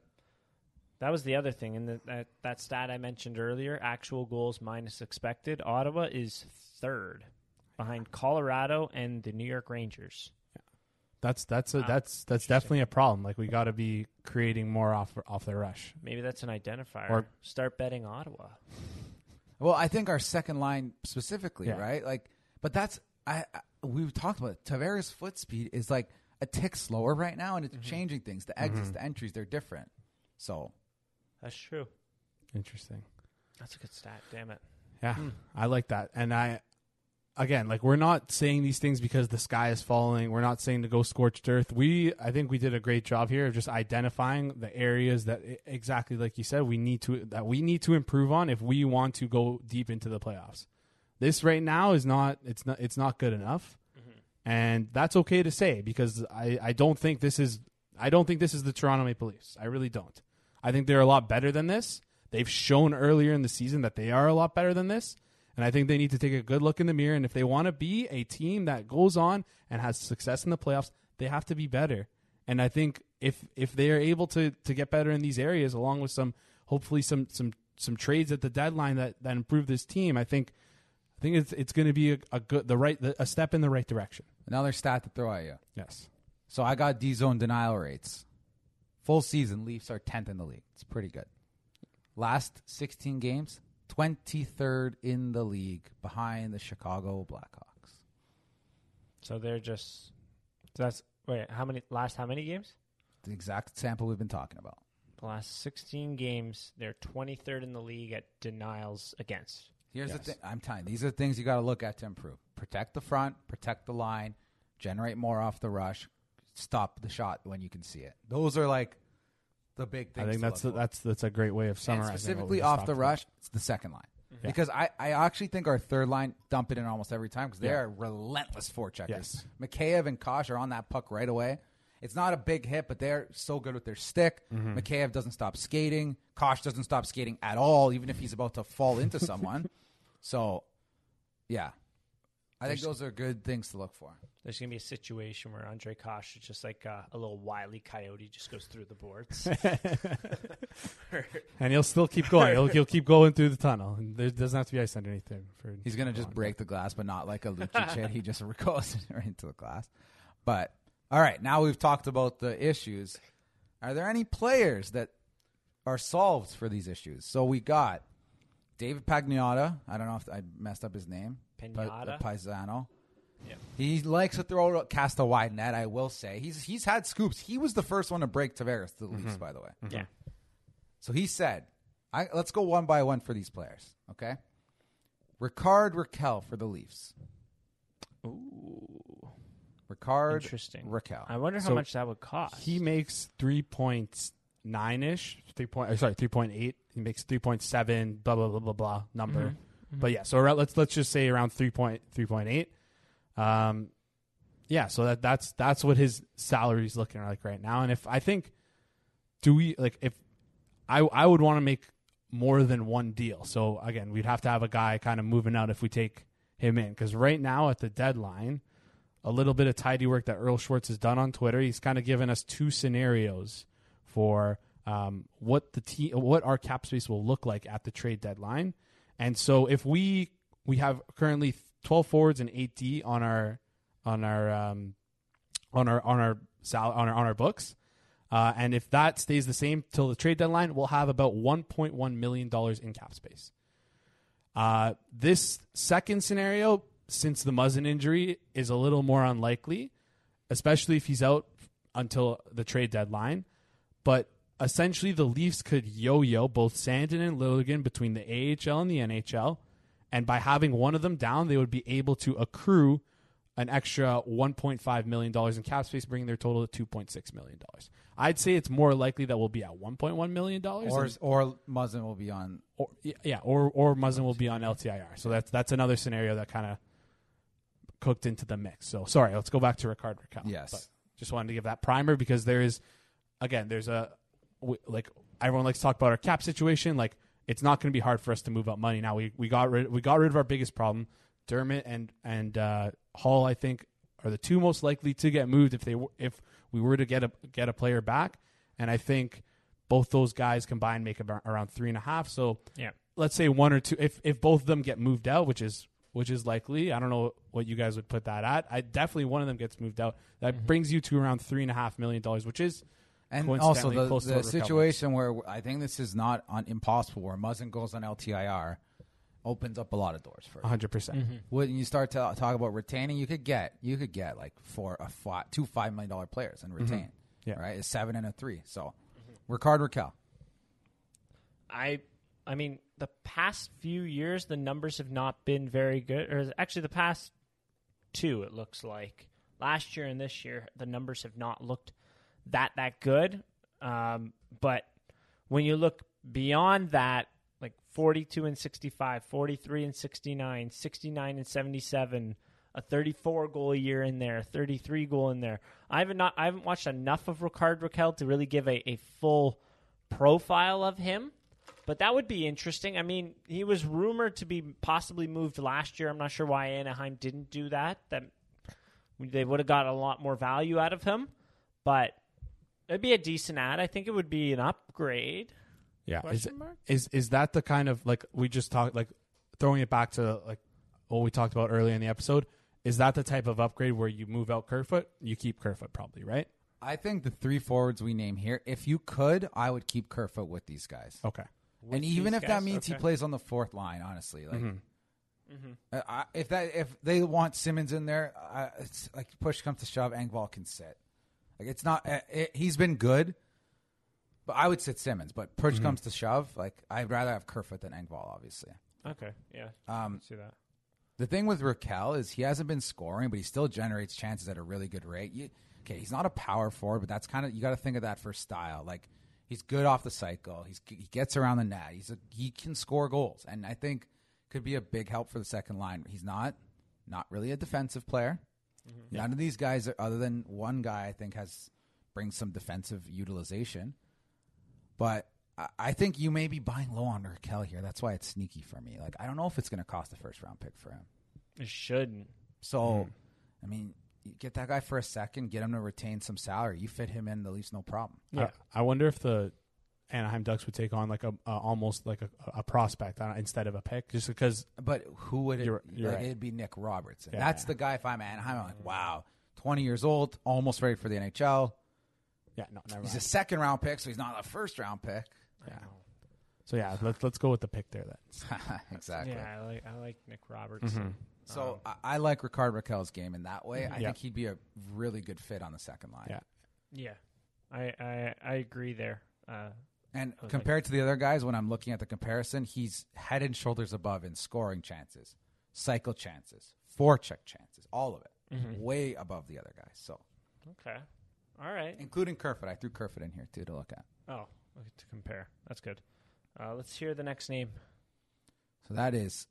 That was the other thing, and the, that that stat I mentioned earlier: actual goals minus expected. Ottawa is third, behind Colorado and the New York Rangers. That's that's a, Wow. that's that's definitely a problem. Like we got to be creating more off off the rush. Maybe that's an identifier. Or- Start betting Ottawa. Well, I think our second line specifically, Yeah. right? Like, but that's I, I we've talked about it. Tavares' foot speed is like a tick slower right now, and it's mm-hmm. changing things. The mm-hmm. exits, the entries, they're different. So That's true. Interesting. That's a good stat. Damn it. Yeah, hmm. I like that. And I, again, like we're not saying these things because the sky is falling. We're not saying to go scorched earth. We, I think we did a great job here of just identifying the areas that exactly like you said we need to that we need to improve on if we want to go deep into the playoffs. This right now is not it's not it's not good enough, and that's okay to say because I I don't think this is I don't think this is the Toronto Maple Leafs. I really don't. I think they're a lot better than this. They've shown earlier in the season that they are a lot better than this. And I think they need to take a good look in the mirror. And if they want to be a team that goes on and has success in the playoffs, they have to be better. And I think if if they are able to to get better in these areas, along with some hopefully some some some trades at the deadline that that improve this team, I think I think it's it's going to be a, a good the right a step in the right direction. Another stat to throw at you. Yes. So I got D zone denial rates. Full season, Leafs are tenth in the league. It's pretty good. Last sixteen games, twenty third in the league, behind the Chicago Blackhawks. So they're just. So that's wait. How many? Last how many games? The exact sample we've been talking about. The last 16 games, they're 23rd in the league at denials against. Here's Yes. the thing. I'm telling you, these are the things you got to look at to improve. Protect the front, protect the line, generate more off the rush, stop the shot when you can see it. Those are like the big things. I think that's the, that's that's a great way of And summarizing. we specifically off the about. rush. It's the second line Yeah. because I, I actually think our third line dump it in almost every time because they Yeah. are relentless forecheckers. Yes. Mikheyev and Kase are on that puck right away, It's not a big hit, but they're so good with their stick. Mm-hmm. Mikheyev doesn't stop skating. Kase doesn't stop skating at all, even if he's about to fall into someone. so, yeah, I think those are good things to look for. There's gonna be a situation where Ondrej Kase is just like uh, a little wily coyote, just goes through the boards. and he'll still keep going. He'll, he'll keep going through the tunnel. And there doesn't have to be ice underneath him. For He's gonna just long. break the glass, but not like a Lucic hit. He just goes right into the glass. But all right, now we've talked about the issues. Are there any players that are solved for these issues? So we got David Pagnotta. I don't know if I messed up his name. Pa- Pagnotta? the Paisano. Yeah. He likes to throw cast a wide net. I will say he's he's had scoops. He was the first one to break Tavares to the Leafs, mm-hmm. by the way. Mm-hmm. yeah, So he said, I, let's go one by one for these players, okay? Rickard Rakell for the Leafs. Ooh, Rickard interesting. Rakell. I wonder how So much that would cost. He makes three point nine ish, three point. Sorry, three point eight. He makes three point seven. Blah blah blah blah blah number. Mm-hmm. But yeah, so around, let's let's just say around three point three point eight. Um, yeah, so that that's that's what his salary is looking like right now. And if I think, do we like if I I would want to make more than one deal. So again, we'd have to have a guy kind of moving out if we take him in because right now at the deadline, a little bit of tidy work that Earl Schwartz has done on Twitter. He's kind of given us two scenarios for um, what the te- what our cap space will look like at the trade deadline. And so if we we have currently 12 forwards and 8 D on our on our um, on our on our sal- on our on our books. Uh, and if that stays the same till the trade deadline, we'll have about 1.1 million dollars in cap space. Uh, this second scenario, since the Muzzin injury, is a little more unlikely, especially if he's out until the trade deadline. But essentially, the Leafs could yo-yo both Sandin and Liljegren between the AHL and the NHL, and by having one of them down, they would be able to accrue an extra 1.5 million dollars in cap space, bringing their total to 2.6 million dollars. I'd say it's more likely that we'll be at 1.1 million dollars, or or Muzzin will be on. or yeah, or or Muzzin will be on LTIR. So that's that's another scenario that kind of cooked into the mix. So sorry, let's go back to Rickard Rakell. Yes. but just wanted to give that primer because there is, again, there's a w- like everyone likes to talk about our cap situation. Like it's not going to be hard for us to move up money now. We we got rid we got rid of our biggest problem. Dermott and and uh, Holl, I think, are the two most likely to get moved if they if we were to get a get a player back. And I think both those guys combined make about around three and a half. So yeah, let's say one or two if if both of them get moved out which is which is likely i don't know what you guys would put that at i definitely one of them gets moved out that brings you to around three and a half million dollars which is And also the, close to the situation where I think this is not on, impossible, where Muzzin goes on LTIR, opens up a lot of doors for. 100% mm-hmm. When you start to talk about retaining, you could get you could get like four a five, two five million dollar players and mm-hmm. retain. Yeah. right, a seven and a three. So, Ricard Raquel. I I mean the past few years the numbers have not been very good or actually the past two it looks like last year and this year the numbers have not looked that that good um, but when you look beyond that like 42 and 65 43 and 69 69 and 77 a 34 goal a year in there 33 goal in there i haven't not i haven't watched enough of rickard rakell to really give a, a full profile of him but that would be interesting. I mean, he was rumored to be possibly moved last year. I'm not sure why Anaheim didn't do that. That they would have got a lot more value out of him, but it'd be a decent ad. I think it would be an upgrade. yeah is, is is that the kind of like we just talked like throwing it back to like what we talked about earlier in the episode is that the type of upgrade where you move out Kerfoot you keep Kerfoot probably right I think the three forwards we name here, if you could, I would keep Kerfoot with these guys. okay and even these if that guys? means he plays on the fourth line, honestly, like Mm-hmm. uh, I, if that if they want Simmonds in there, uh, it's like push comes to shove, Engvall can sit. Like it's not. Uh, it, he's been good, but I would sit Simmonds. But push Mm-hmm. comes to shove, like I'd rather have Kerfoot than Engvall, obviously. Okay, yeah, Um, see that. the thing with Rakell is he hasn't been scoring, but he still generates chances at a really good rate. You, okay, he's not a power forward, but that's kind of you got to think of that for style. Like he's good off the cycle. He's he gets around the net. He's a, he can score goals, and I think could be a big help for the second line. He's not not really a defensive player. Mm-hmm. None of these guys, are, other than one guy, I think has brings some defensive utilization. But I- I think you may be buying low on Rakell here. That's why it's sneaky for me. Like I don't know if it's going to cost a first round pick for him. It shouldn't. So, hmm. I mean, you get that guy for a second, get him to retain some salary. You fit him in the least, no problem. Yeah. I, I wonder if the Anaheim Ducks would take on like a, a almost like a, a prospect uh, instead of a pick, just because. But who would it? You're- you're like, right. It'd be Nick Robertson. Yeah. That's the guy. If I'm Anaheim, I'm like, wow, 20 years old, almost ready for the NHL. Yeah, no, never He's mind. a second round pick, so he's not a first round pick. Yeah. So yeah, let's let's go with the pick there then. exactly. Yeah, I like I like Nick Robertson. So I, I like Rickard Rakell's game in that way. I Mm-hmm. Yeah. think he'd be a really good fit on the second line. Yeah. Yeah, I I, I agree there. Uh, And was compared to the other guys, when I'm looking at the comparison, he's head and shoulders above in scoring chances, cycle chances, forecheck chances, all of it, Mm-hmm. way above the other guys. So, okay, all right. including Kerfoot, I threw Kerfoot in here too to look at. Oh, okay, to compare. That's good. Uh, let's hear the next name. So that is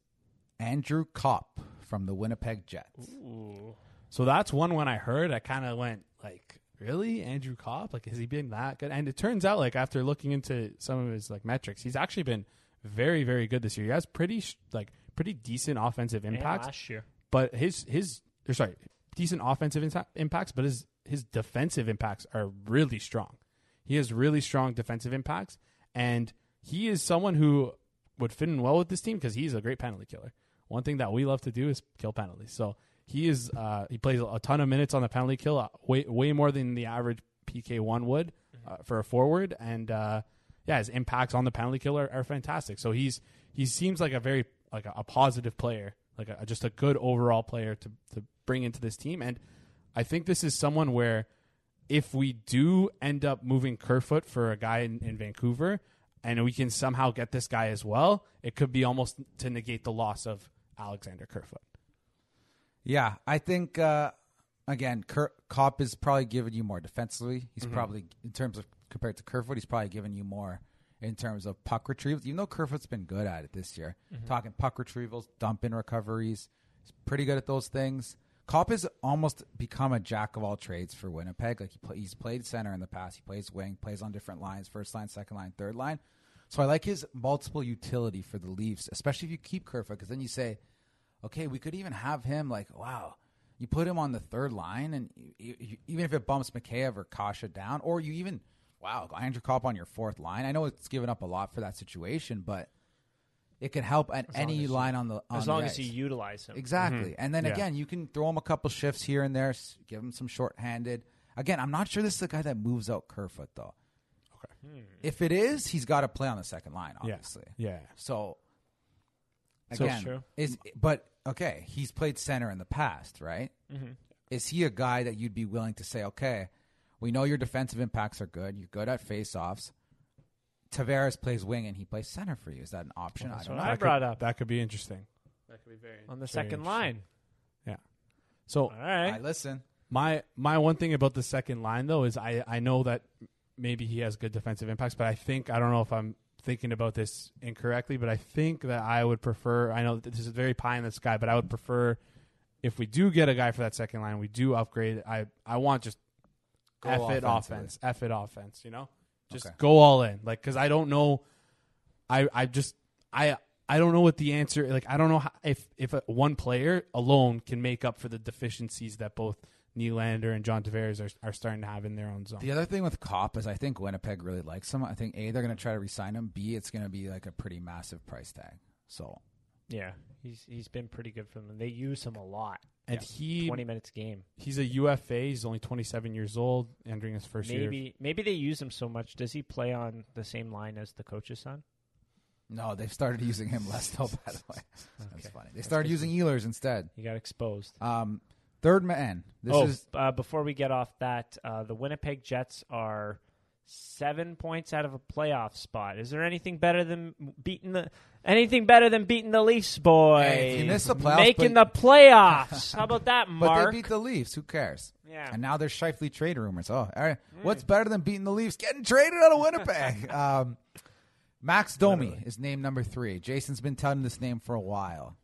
Andrew Copp from the Winnipeg Jets. Ooh, So that's one when I heard, I kind of went like, really, Andrew Copp? Like, has he been that good? And it turns out, like after looking into some of his like metrics, he's actually been very, very good this year. He has pretty like pretty decent offensive impacts, last year. but his his or sorry, decent offensive insa- impacts, but his his defensive impacts are really strong. He has really strong defensive impacts, and he is someone who would fit in well with this team because he's a great penalty killer. One thing that we love to do is kill penalties. So he is uh, he plays a ton of minutes on the penalty kill, uh, way way more than the average PK one would uh, for a forward, and uh, yeah, his impacts on the penalty kill are, are fantastic. So he's he seems like a very like a, a positive player, like a, just a good overall player to to bring into this team, and I think this is someone where if we do end up moving Kerfoot for a guy in, in Vancouver, and we can somehow get this guy as well, it could be almost to negate the loss of Alexander Kerfoot. Yeah, I think uh, again, Ker- Copp is probably giving you more defensively. He's probably in terms of compared to Kerfoot, he's probably giving you more in terms of puck retrievals. Even though Kerfoot's been good at it this year, talking puck retrievals, dump in recoveries, he's pretty good at those things. Copp has almost become a jack of all trades for Winnipeg. Like he play, he's played center in the past, he plays wing, plays on different lines, first line, second line, third line. So I like his multiple utility for the Leafs, especially if you keep Kerfoot, because then you say, okay, we could even have him like, wow, you put him on the third line, and you, you, even if it bumps Mikheyev or Kase down, or you even, wow, Andrew Copp on your fourth line. I know it's given up a lot for that situation, but it could help at any you- line on the on As the long as you utilize him. Exactly. Mm-hmm. And then Yeah. again, you can throw him a couple shifts here and there, give him some shorthanded. Again, I'm not sure this is the guy that moves out Kerfoot though. Okay. Hmm. If it is, he's got to play on the second line, obviously. Yeah. So So- again, True. is but okay, he's played center in the past, right? Mm-hmm. Is he a guy that you'd be willing to say, okay, we know your defensive impacts are good, you're good at face-offs. Tavares plays wing and he plays center for you. Is that an option? I That's don't what know. I That brought could, up. That could be interesting. That could be very on the very second line. Yeah. So All right. I listen. my my one thing about the second line though is I I know that maybe he has good defensive impacts, but I think I don't know if I'm thinking about this incorrectly, but I think that I would prefer. I know that this is very pie in the sky, but I would prefer if we do get a guy for that second line, we do upgrade. I I want just Go F it offense, F it offense. You know, just Okay. go all in. Like because I don't know. I I just I. I don't know what the answer. Like I don't know how, if if a, one player alone can make up for the deficiencies that both Nylander and John Tavares are, are starting to have in their own zone. The other thing with Copp is I think Winnipeg really likes him. I think A, they're going to try to re-sign him. B, it's going to be like a pretty massive price tag. So Yeah, he's he's been pretty good for them. They use him a lot. and he Twenty minutes game. he's a UFA. He's only 27 years old, entering his first year. Maybe maybe they use him so much. Does he play on the same line as the coach's son? no, they've started using him less though. By the way, that's funny. They started using Ehlers instead. He got exposed. Um, third man. This oh, is uh, before we get off that, uh, the Winnipeg Jets are seven points out of a playoff spot. Is there anything better than beating the anything better than beating the Leafs, boy? Hey, you miss the playoffs, making but- the playoffs. How about that, but Mark? they beat the Leafs. Who cares? yeah, And now there's Scheifele trade rumors. Oh, all right. What's better than beating the Leafs? Getting traded out of Winnipeg. um, Max Domi is name number three. Jason's been telling this name for a while.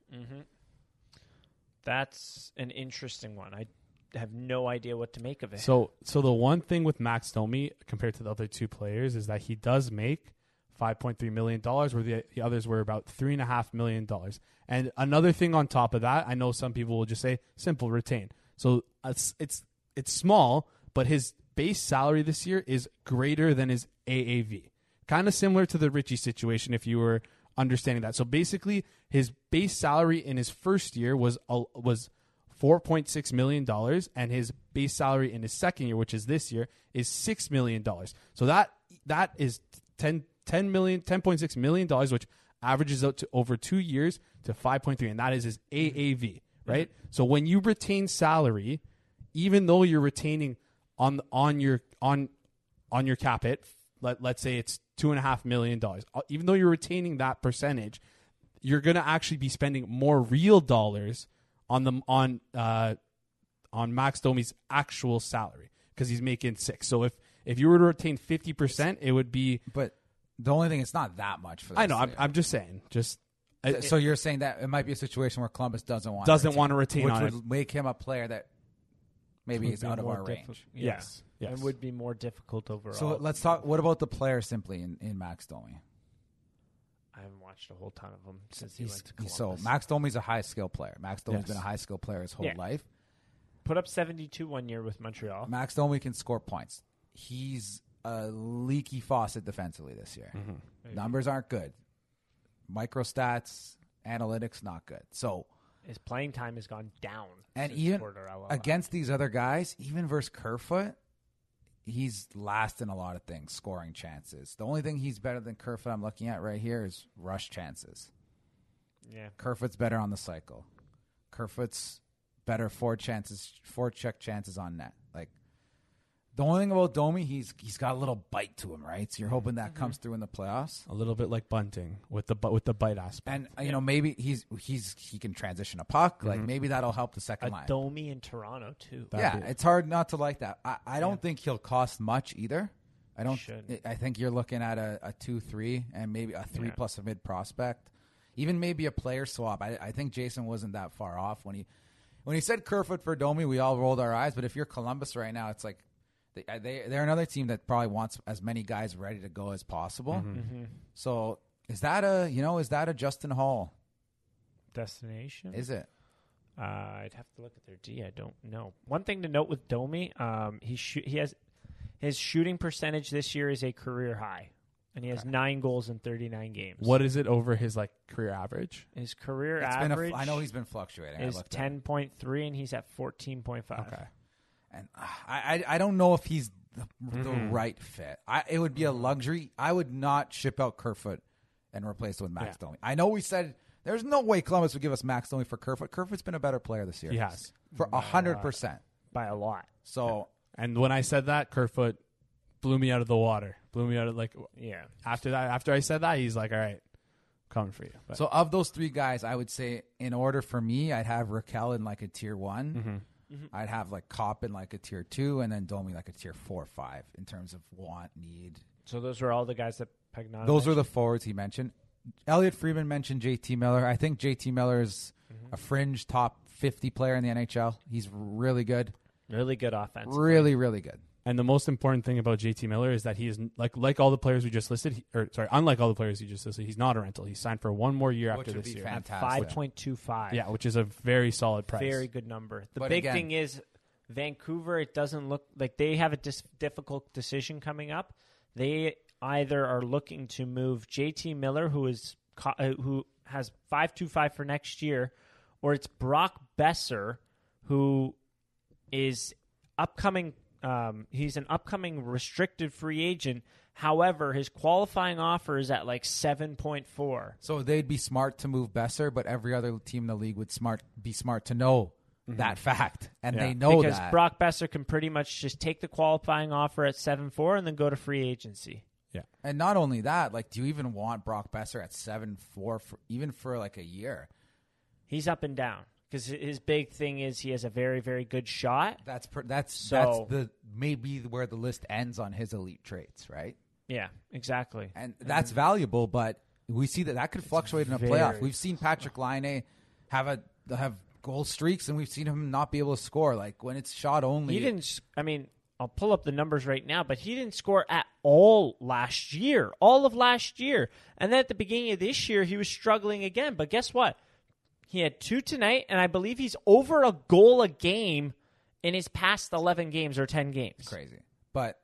That's an interesting one. I have no idea what to make of it. So, so the one thing with Max Domi compared to the other two players is that he does make five point three million dollars, where the, the others were about three and a half million dollars. And another thing on top of that, I know some people will just say simple retain. So it's it's it's small, but his base salary this year is greater than his AAV. Kind of similar to the Ritchie situation, if you were understanding that. So basically, his base salary in his first year was uh, was four point six million dollars, and his base salary in his second year, which is this year, is six million dollars. So that that is 10, 10 million, 10.6 million dollars, which averages out to over two years to five point three, and that is his AAV, right? So when you retain salary, even though you're retaining on on your on on your cap hit, let let's say it's two and a half million dollars, uh, even though you're retaining that percentage, you're gonna actually be spending more real dollars on the on uh on Max Domi's actual salary because he's making six. So if if you were to retain fifty percent, it would be. But the only thing, it's not that much for. This I know. I'm. I'm just saying. Just I- so you're saying that it might be a situation where Columbus doesn't want Doesn't to want to retain which would it. make him a player that maybe Would is be out of our diffi- range. yeah. Yes, yes. It would be more difficult overall. So let's talk. What about the player simply in, in Max Domi? I haven't watched a whole ton of them since he went to he's- Columbus. so Max Domi's a high skill player. Max Domi's Yes. been a high skill player his whole Yeah. life. put up 72 one year with Montreal. Max Domi can score points. He's a leaky faucet defensively this year. Mm-hmm. Numbers aren't good. Micro stats, analytics not good. So His playing time has gone down. and even Tortorella. against these other guys, even versus Kerfoot, he's last in a lot of things, scoring chances. The only thing he's better than Kerfoot I'm looking at right here is rush chances. yeah, Kerfoot's better on the cycle. Kerfoot's better four chances, four check chances on net. Like the only thing about Domi, he's he's got a little bite to him, right? So you're hoping that comes through in the playoffs. a little bit like bunting with the bu- with the bite aspect. And uh, you know maybe he's he's he can transition a puck. Like maybe that'll help the second a line. Domi in Toronto too. That'd yeah, be- it's hard not to like that. I, I don't think he'll cost much either. I don't. Shouldn't. I think you're looking at a, a two three and maybe a three Yeah. plus a mid prospect, even maybe a player swap. I, I think Jason wasn't that far off when he when he said Kerfoot for Domi. We all rolled our eyes, but if you're Columbus right now, it's like they they they're another team that probably wants as many guys ready to go as possible. Mm-hmm. So is that a you know is that a Justin Holl? Destination. Is it? Uh, I'd have to look at their D. I don't know. One thing to note with Domi, um, he shoo- he has his shooting percentage this year is a career high, and he has nine goals in 39 games. what is it over his like career average? his career It's been a, average? I know he's been fluctuating. Is looked at it. 10.3, and he's at 14.5. Okay. And uh, I, I I don't know if he's the, the Mm-hmm. right fit. I it would be a luxury. I would not ship out Kerfoot and replace it with Max Yeah. Domi. I know we said there's no way Columbus would give us Max Domi for Kerfoot. Kerfoot's been a better player this year. He has. for a hundred percent. by a lot. So And when I said that, Kerfoot blew me out of the water. Blew me out of like Yeah. after that. After I said that, he's like, "All right, coming for you." But so of those three guys, I would say in order for me, I'd have Rakell in like a tier one. Mm-hmm. I'd have like Copp in like a tier two, and then Domi like a tier four or five in terms of want need. So those were all the guys that Pagnotta Those are the forwards he mentioned. Elliotte Friedman mentioned JT Miller. I think JT Miller is Mm-hmm. a fringe top 50 player in the NHL. He's really good. really good offense. Really, really good. And the most important thing about JT Miller is that he is like like all the players we just listed, he, or sorry, unlike all the players you just listed, he's not a rental. He's signed for one more year Which after would this be year. fantastic. 5.25. Yeah, which is a very solid price. Very good number. The But big again- thing is Vancouver. It doesn't look like they have a dis- difficult decision coming up. They either are looking to move JT Miller, who is co- uh, who has five two five for next year, or it's Brock Boeser, who is upcoming. Um, he's an upcoming restricted free agent. However, his qualifying offer is at like seven point four. So they'd be smart to move Boeser, but every other team in the league would smart be smart to know that fact, and Yeah. they know that. because that. Brock Boeser can pretty much just take the qualifying offer at seven four and then go to free agency. Yeah. and not only that, like, do you even want Brock Boeser at seven four for even for like a year? He's up and down because his big thing is he has a very very good shot. That's per, that's So- that's the maybe where the list ends on his elite traits, right? Yeah, exactly. and that's valuable. But we see that that could fluctuate in a playoff. We've seen Patrik Laine have a have goal streaks, and we've seen him not be able to score. Like when it's shot only, He didn't. I mean, I'll pull up the numbers right now, but he didn't score at all last year, all of last year. And then at the beginning of this year, he was struggling again. But guess what? He had two tonight, and I believe he's over a goal a game in his past eleven games or ten games. crazy. But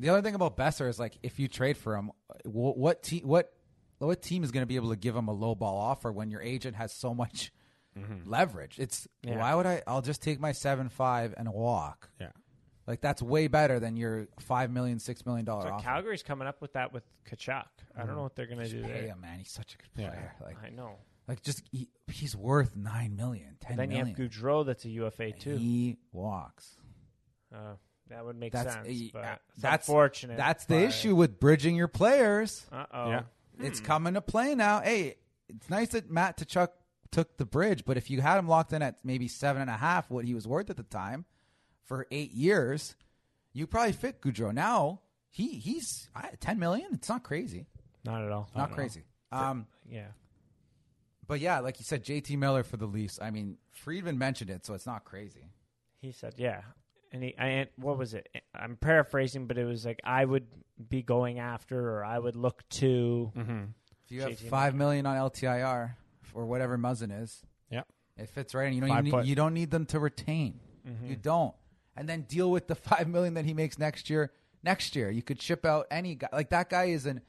the other thing about Boeser is like if you trade for him, what team what what team is going to be able to give him a low ball offer when your agent has so much mm-hmm. leverage? It's Yeah. why would I? I'll just take my seven five and walk. Yeah. Like that's way better than your five million, six million dollar So offer. Calgary's coming up with that with Tkachuk. I don't mm-hmm. know what they're going to do Pay there. him, man. He's such a good Yeah. player. Like, I know. Like just he, he's worth nine million, ten Then you have Gaudreau, that's a UFA too. He walks. Uh, that would make That's sense. uh, but it's that's unfortunate. That's the issue with bridging your players. Uh oh. Yeah. It's coming to play now. Hey, it's nice that Matt Tkachuk took the bridge, but if you had him locked in at maybe seven and a half, what he was worth at the time, for eight years, you probably fit Gaudreau. Now he he's I- ten million. It's not crazy. Not at all. Not crazy. Um, Yeah. But yeah, like you said, JT Miller for the Leafs. I mean, Friedman mentioned it, so it's not crazy. He said, yeah. And he, I, what was it? I'm paraphrasing, but it was like, I would be going after or I would look to. Mm-hmm. If you have JT five million on LTIR or whatever Muzzin is, yeah, it fits right in. You don't Five even need, you don't need them to retain. Mm-hmm. You don't, and then deal with the five million that he makes next year. Next year, you could ship out any guy. Like that guy is an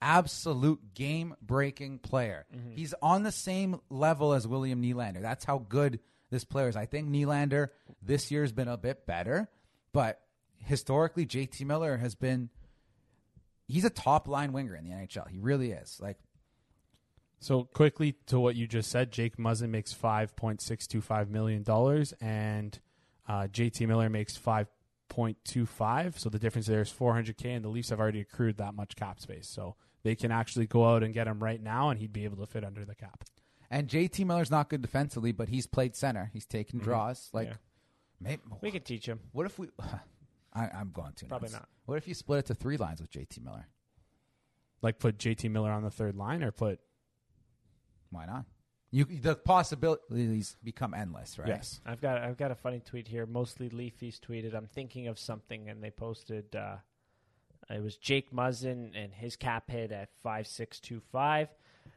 absolute game breaking player. Mm-hmm. He's on the same level as William Nylander. That's how good this player is. I think Nylander this year has been a bit better, but historically, JT Miller has been. He's a top line winger in the NHL. He really is. Like So quickly to what you just said, Jake Muzzin makes five point six two five million dollars, and uh, JT Miller makes five point two five. So the difference there is four hundred k, and the Leafs have already accrued that much cap space, so they can actually go out and get him right now, and he'd be able to fit under the cap. And JT Miller's not good defensively, but he's played center. He's taken draws. Like, Yeah. maybe, We could teach him. what if we? I, I'm going to Probably nuts. not. What if you split it to three lines with JT Miller? Like put JT Miller on the third line, or put Why not? You the possibilities become endless, right? yes, I've got I've got a funny tweet here. Mostly Leafy's tweeted. I'm thinking of something, and they posted. Uh, it was Jake Muzzin and his cap hit at five six two five,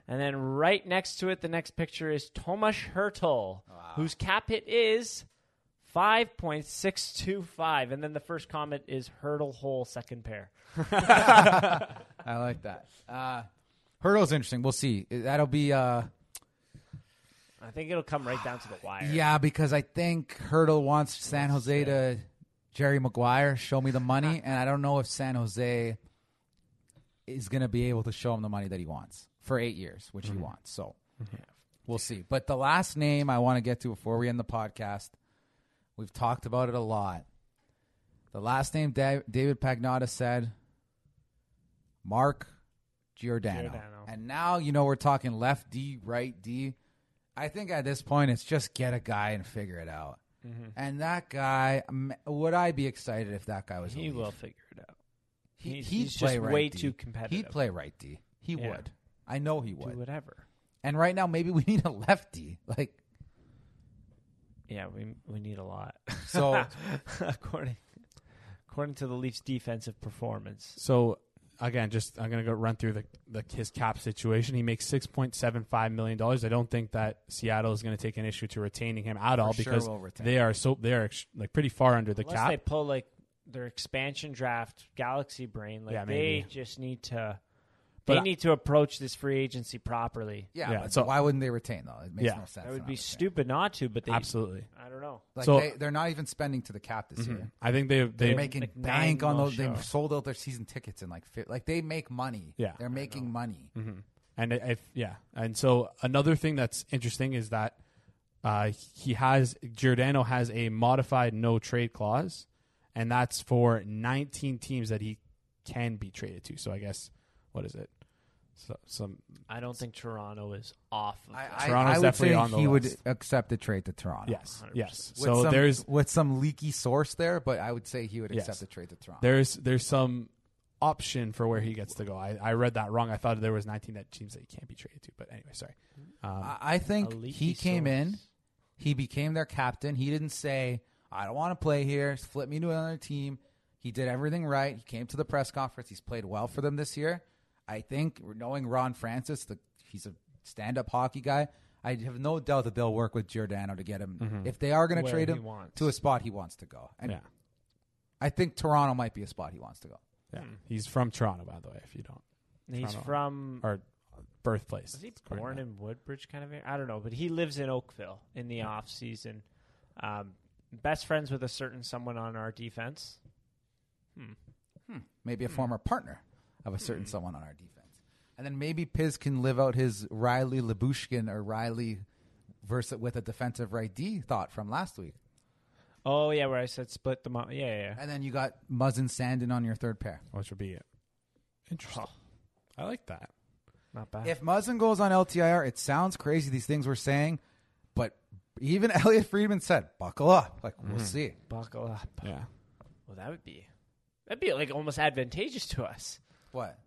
and then right next to it, the next picture is Tomas Hertl, whose cap hit is five point six two five, and then the first comment is Hertl Holl second pair. I like that. Uh, Hertl's interesting. We'll see. That'll be. Uh, I think it'll come right down to the wire. yeah, because I think Hertl wants San Jose to Jerry Maguire show me the uh, money, and I don't know if San Jose is going to be able to show him the money that he wants for eight years, which he mm-hmm. wants. So mm-hmm. we'll see. But the last name I want to get to before we end the podcast, we've talked about it a lot. The last name Da- David Pagnotta said, Mark Giordano. Giordano. And now, you know, we're talking left D, right D. I think at this point, it's just get a guy and figure it out. Mm-hmm. And that guy, would I be excited if that guy was? he Leaf? will figure it out. He, He's- he'd he's play just right way D. too competitive. He'd play right D. He Yeah. would. I know he would. Do would. whatever. And right now, maybe we need a lefty. Like Yeah, we we need a lot. so. according according to the Leafs' defensive performance. So again, just I'm gonna go run through the, the his cap situation. He makes six point seven five million dollars. I don't think that Seattle is going to take an issue to retaining him at all sure because will they are so they are ex- like pretty far under the Unless cap. they pull like their expansion draft, Galaxy Brain, like Yeah, they maybe. just need to. But They need to approach this free agency properly. Yeah, Yeah, but so- why wouldn't they retain though? It makes Yeah. no sense. That would be retain. stupid not to, but they. Absolutely. I don't know. Like So- they, they're not even spending to the cap this year. I think they They're making like bank on will those. They show. sold out their season tickets and like like they make money. Yeah. they're making money. And if yeah, and so another thing that's interesting is that uh, he has Giordano has a modified no trade clause, and that's for 19 teams that he can be traded to. So I guess what is it? So, some I don't think Toronto is off. Of I, that. I, Toronto's I would definitely say on the he list. would accept a trade to Toronto. yes, 100%. yes. With So some, there's with some leaky source there, but I would say he would Yes. accept a trade to Toronto. there's there's some option for where he gets to go. I, I read that wrong. I thought there was 19 that teams that he can't be traded to. But anyway, sorry. Um, I, I think he came in. He became their captain. He didn't say, I don't want to play here. Flip me to another team. He did everything right. He came to the press conference. He's played well for them this year. I think, knowing Ron Francis, the, he's a stand up hockey guy. I have no doubt that they'll work with Giordano to get him. If they are going to trade him wants. to a spot he wants to go. And Yeah. I think Toronto might be a spot he wants to go. Yeah. He's from Toronto, by the way, if you don't. He's Toronto. from. Or birthplace. Was he according born in Woodbridge, kind of? area? I don't know, but he lives in Oakville in the off season. Um, best friends with a certain someone on our defense. Hmm. Maybe a former partner of a certain hmm. someone on our defense. And then maybe Piz can live out his Rielly Lyubushkin or Rielly versus with a defensive right D thought from last week. Oh yeah, where I said split them up. Yeah, yeah. yeah. And then you got Muzzin Sandin on your third pair. Which would be it. Interesting. I like that. Not bad. If Muzzin goes on LTIR, it sounds crazy these things we're saying, but even Elliotte Friedman said, "Buckle up." Like we'll mm-hmm. see. Buckle up. Yeah. Well, that would be that'd be like almost advantageous to us What?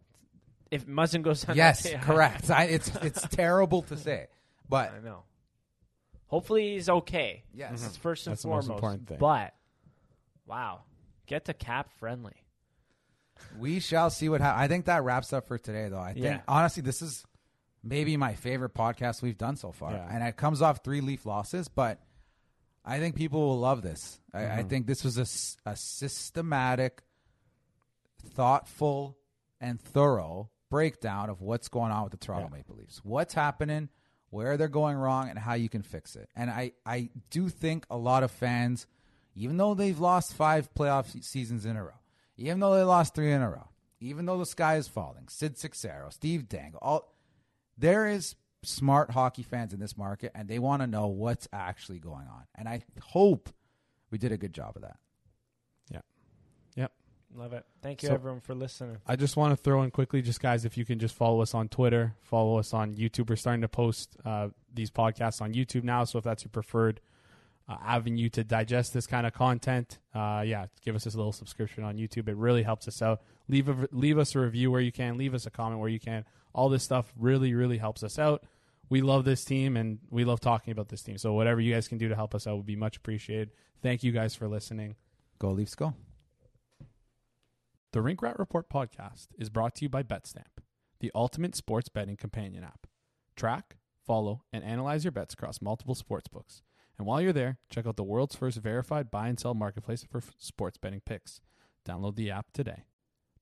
if Muzzin goes on. Yes, that- correct. I, it's it's terrible to say, but I know. Hopefully he's okay. Yes. That's first and That's the most foremost. important thing. But wow, get to cap friendly. We shall see what happens. I think that wraps up for today, though. I think Yeah. honestly, this is maybe my favorite podcast we've done so far, Yeah. and it comes off three leaf losses. But I think people will love this. I, I Mm-hmm. think this was a, s- a systematic, thoughtful, and thorough breakdown of what's going on with the Toronto Yeah. Maple Leafs, what's happening, where they're going wrong, and how you can fix it. And I, I do think a lot of fans, even though they've lost five playoff seasons in a row, even though they lost three in a row, even though the sky is falling, Sid Seixeiro, Steve Dangle, all there is smart hockey fans in this market, and they want to know what's actually going on. And I hope we did a good job of that. Yeah. Yep. Love it. Thank you So- everyone for listening. I just want to throw in quickly, just guys, if you can just follow us on Twitter, follow us on YouTube. We're starting to post uh, these podcasts on YouTube now, so if that's your preferred uh, avenue to digest this kind of content, uh, yeah, give us this little subscription on YouTube. It really helps us out. Leave a, leave us a review where you can. Leave us a comment where you can. All this stuff really, really helps us out. We love this team and we love talking about this team. So whatever you guys can do to help us out would be much appreciated. Thank you guys for listening. Go Leafs, go! The Rink Rat Report podcast is brought to you by BetStamp, the ultimate sports betting companion app. Track, follow, and analyze your bets across multiple sports books. And while you're there, check out the world's first verified buy and sell marketplace for f- sports betting picks. Download the app today.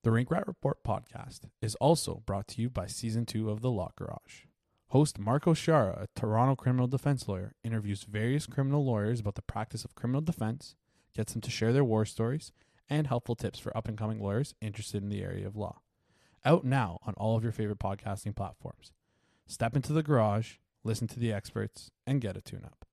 The Rink Rat Report podcast is also brought to you by Season 2 of The Lock Garage. Host Marco Shara, a Toronto criminal defense lawyer, interviews various criminal lawyers about the practice of criminal defense, gets them to share their war stories, and helpful tips for up and coming lawyers interested in the area of law. Out now on all of your favorite podcasting platforms. Step into the garage, listen to the experts, and get a tune up.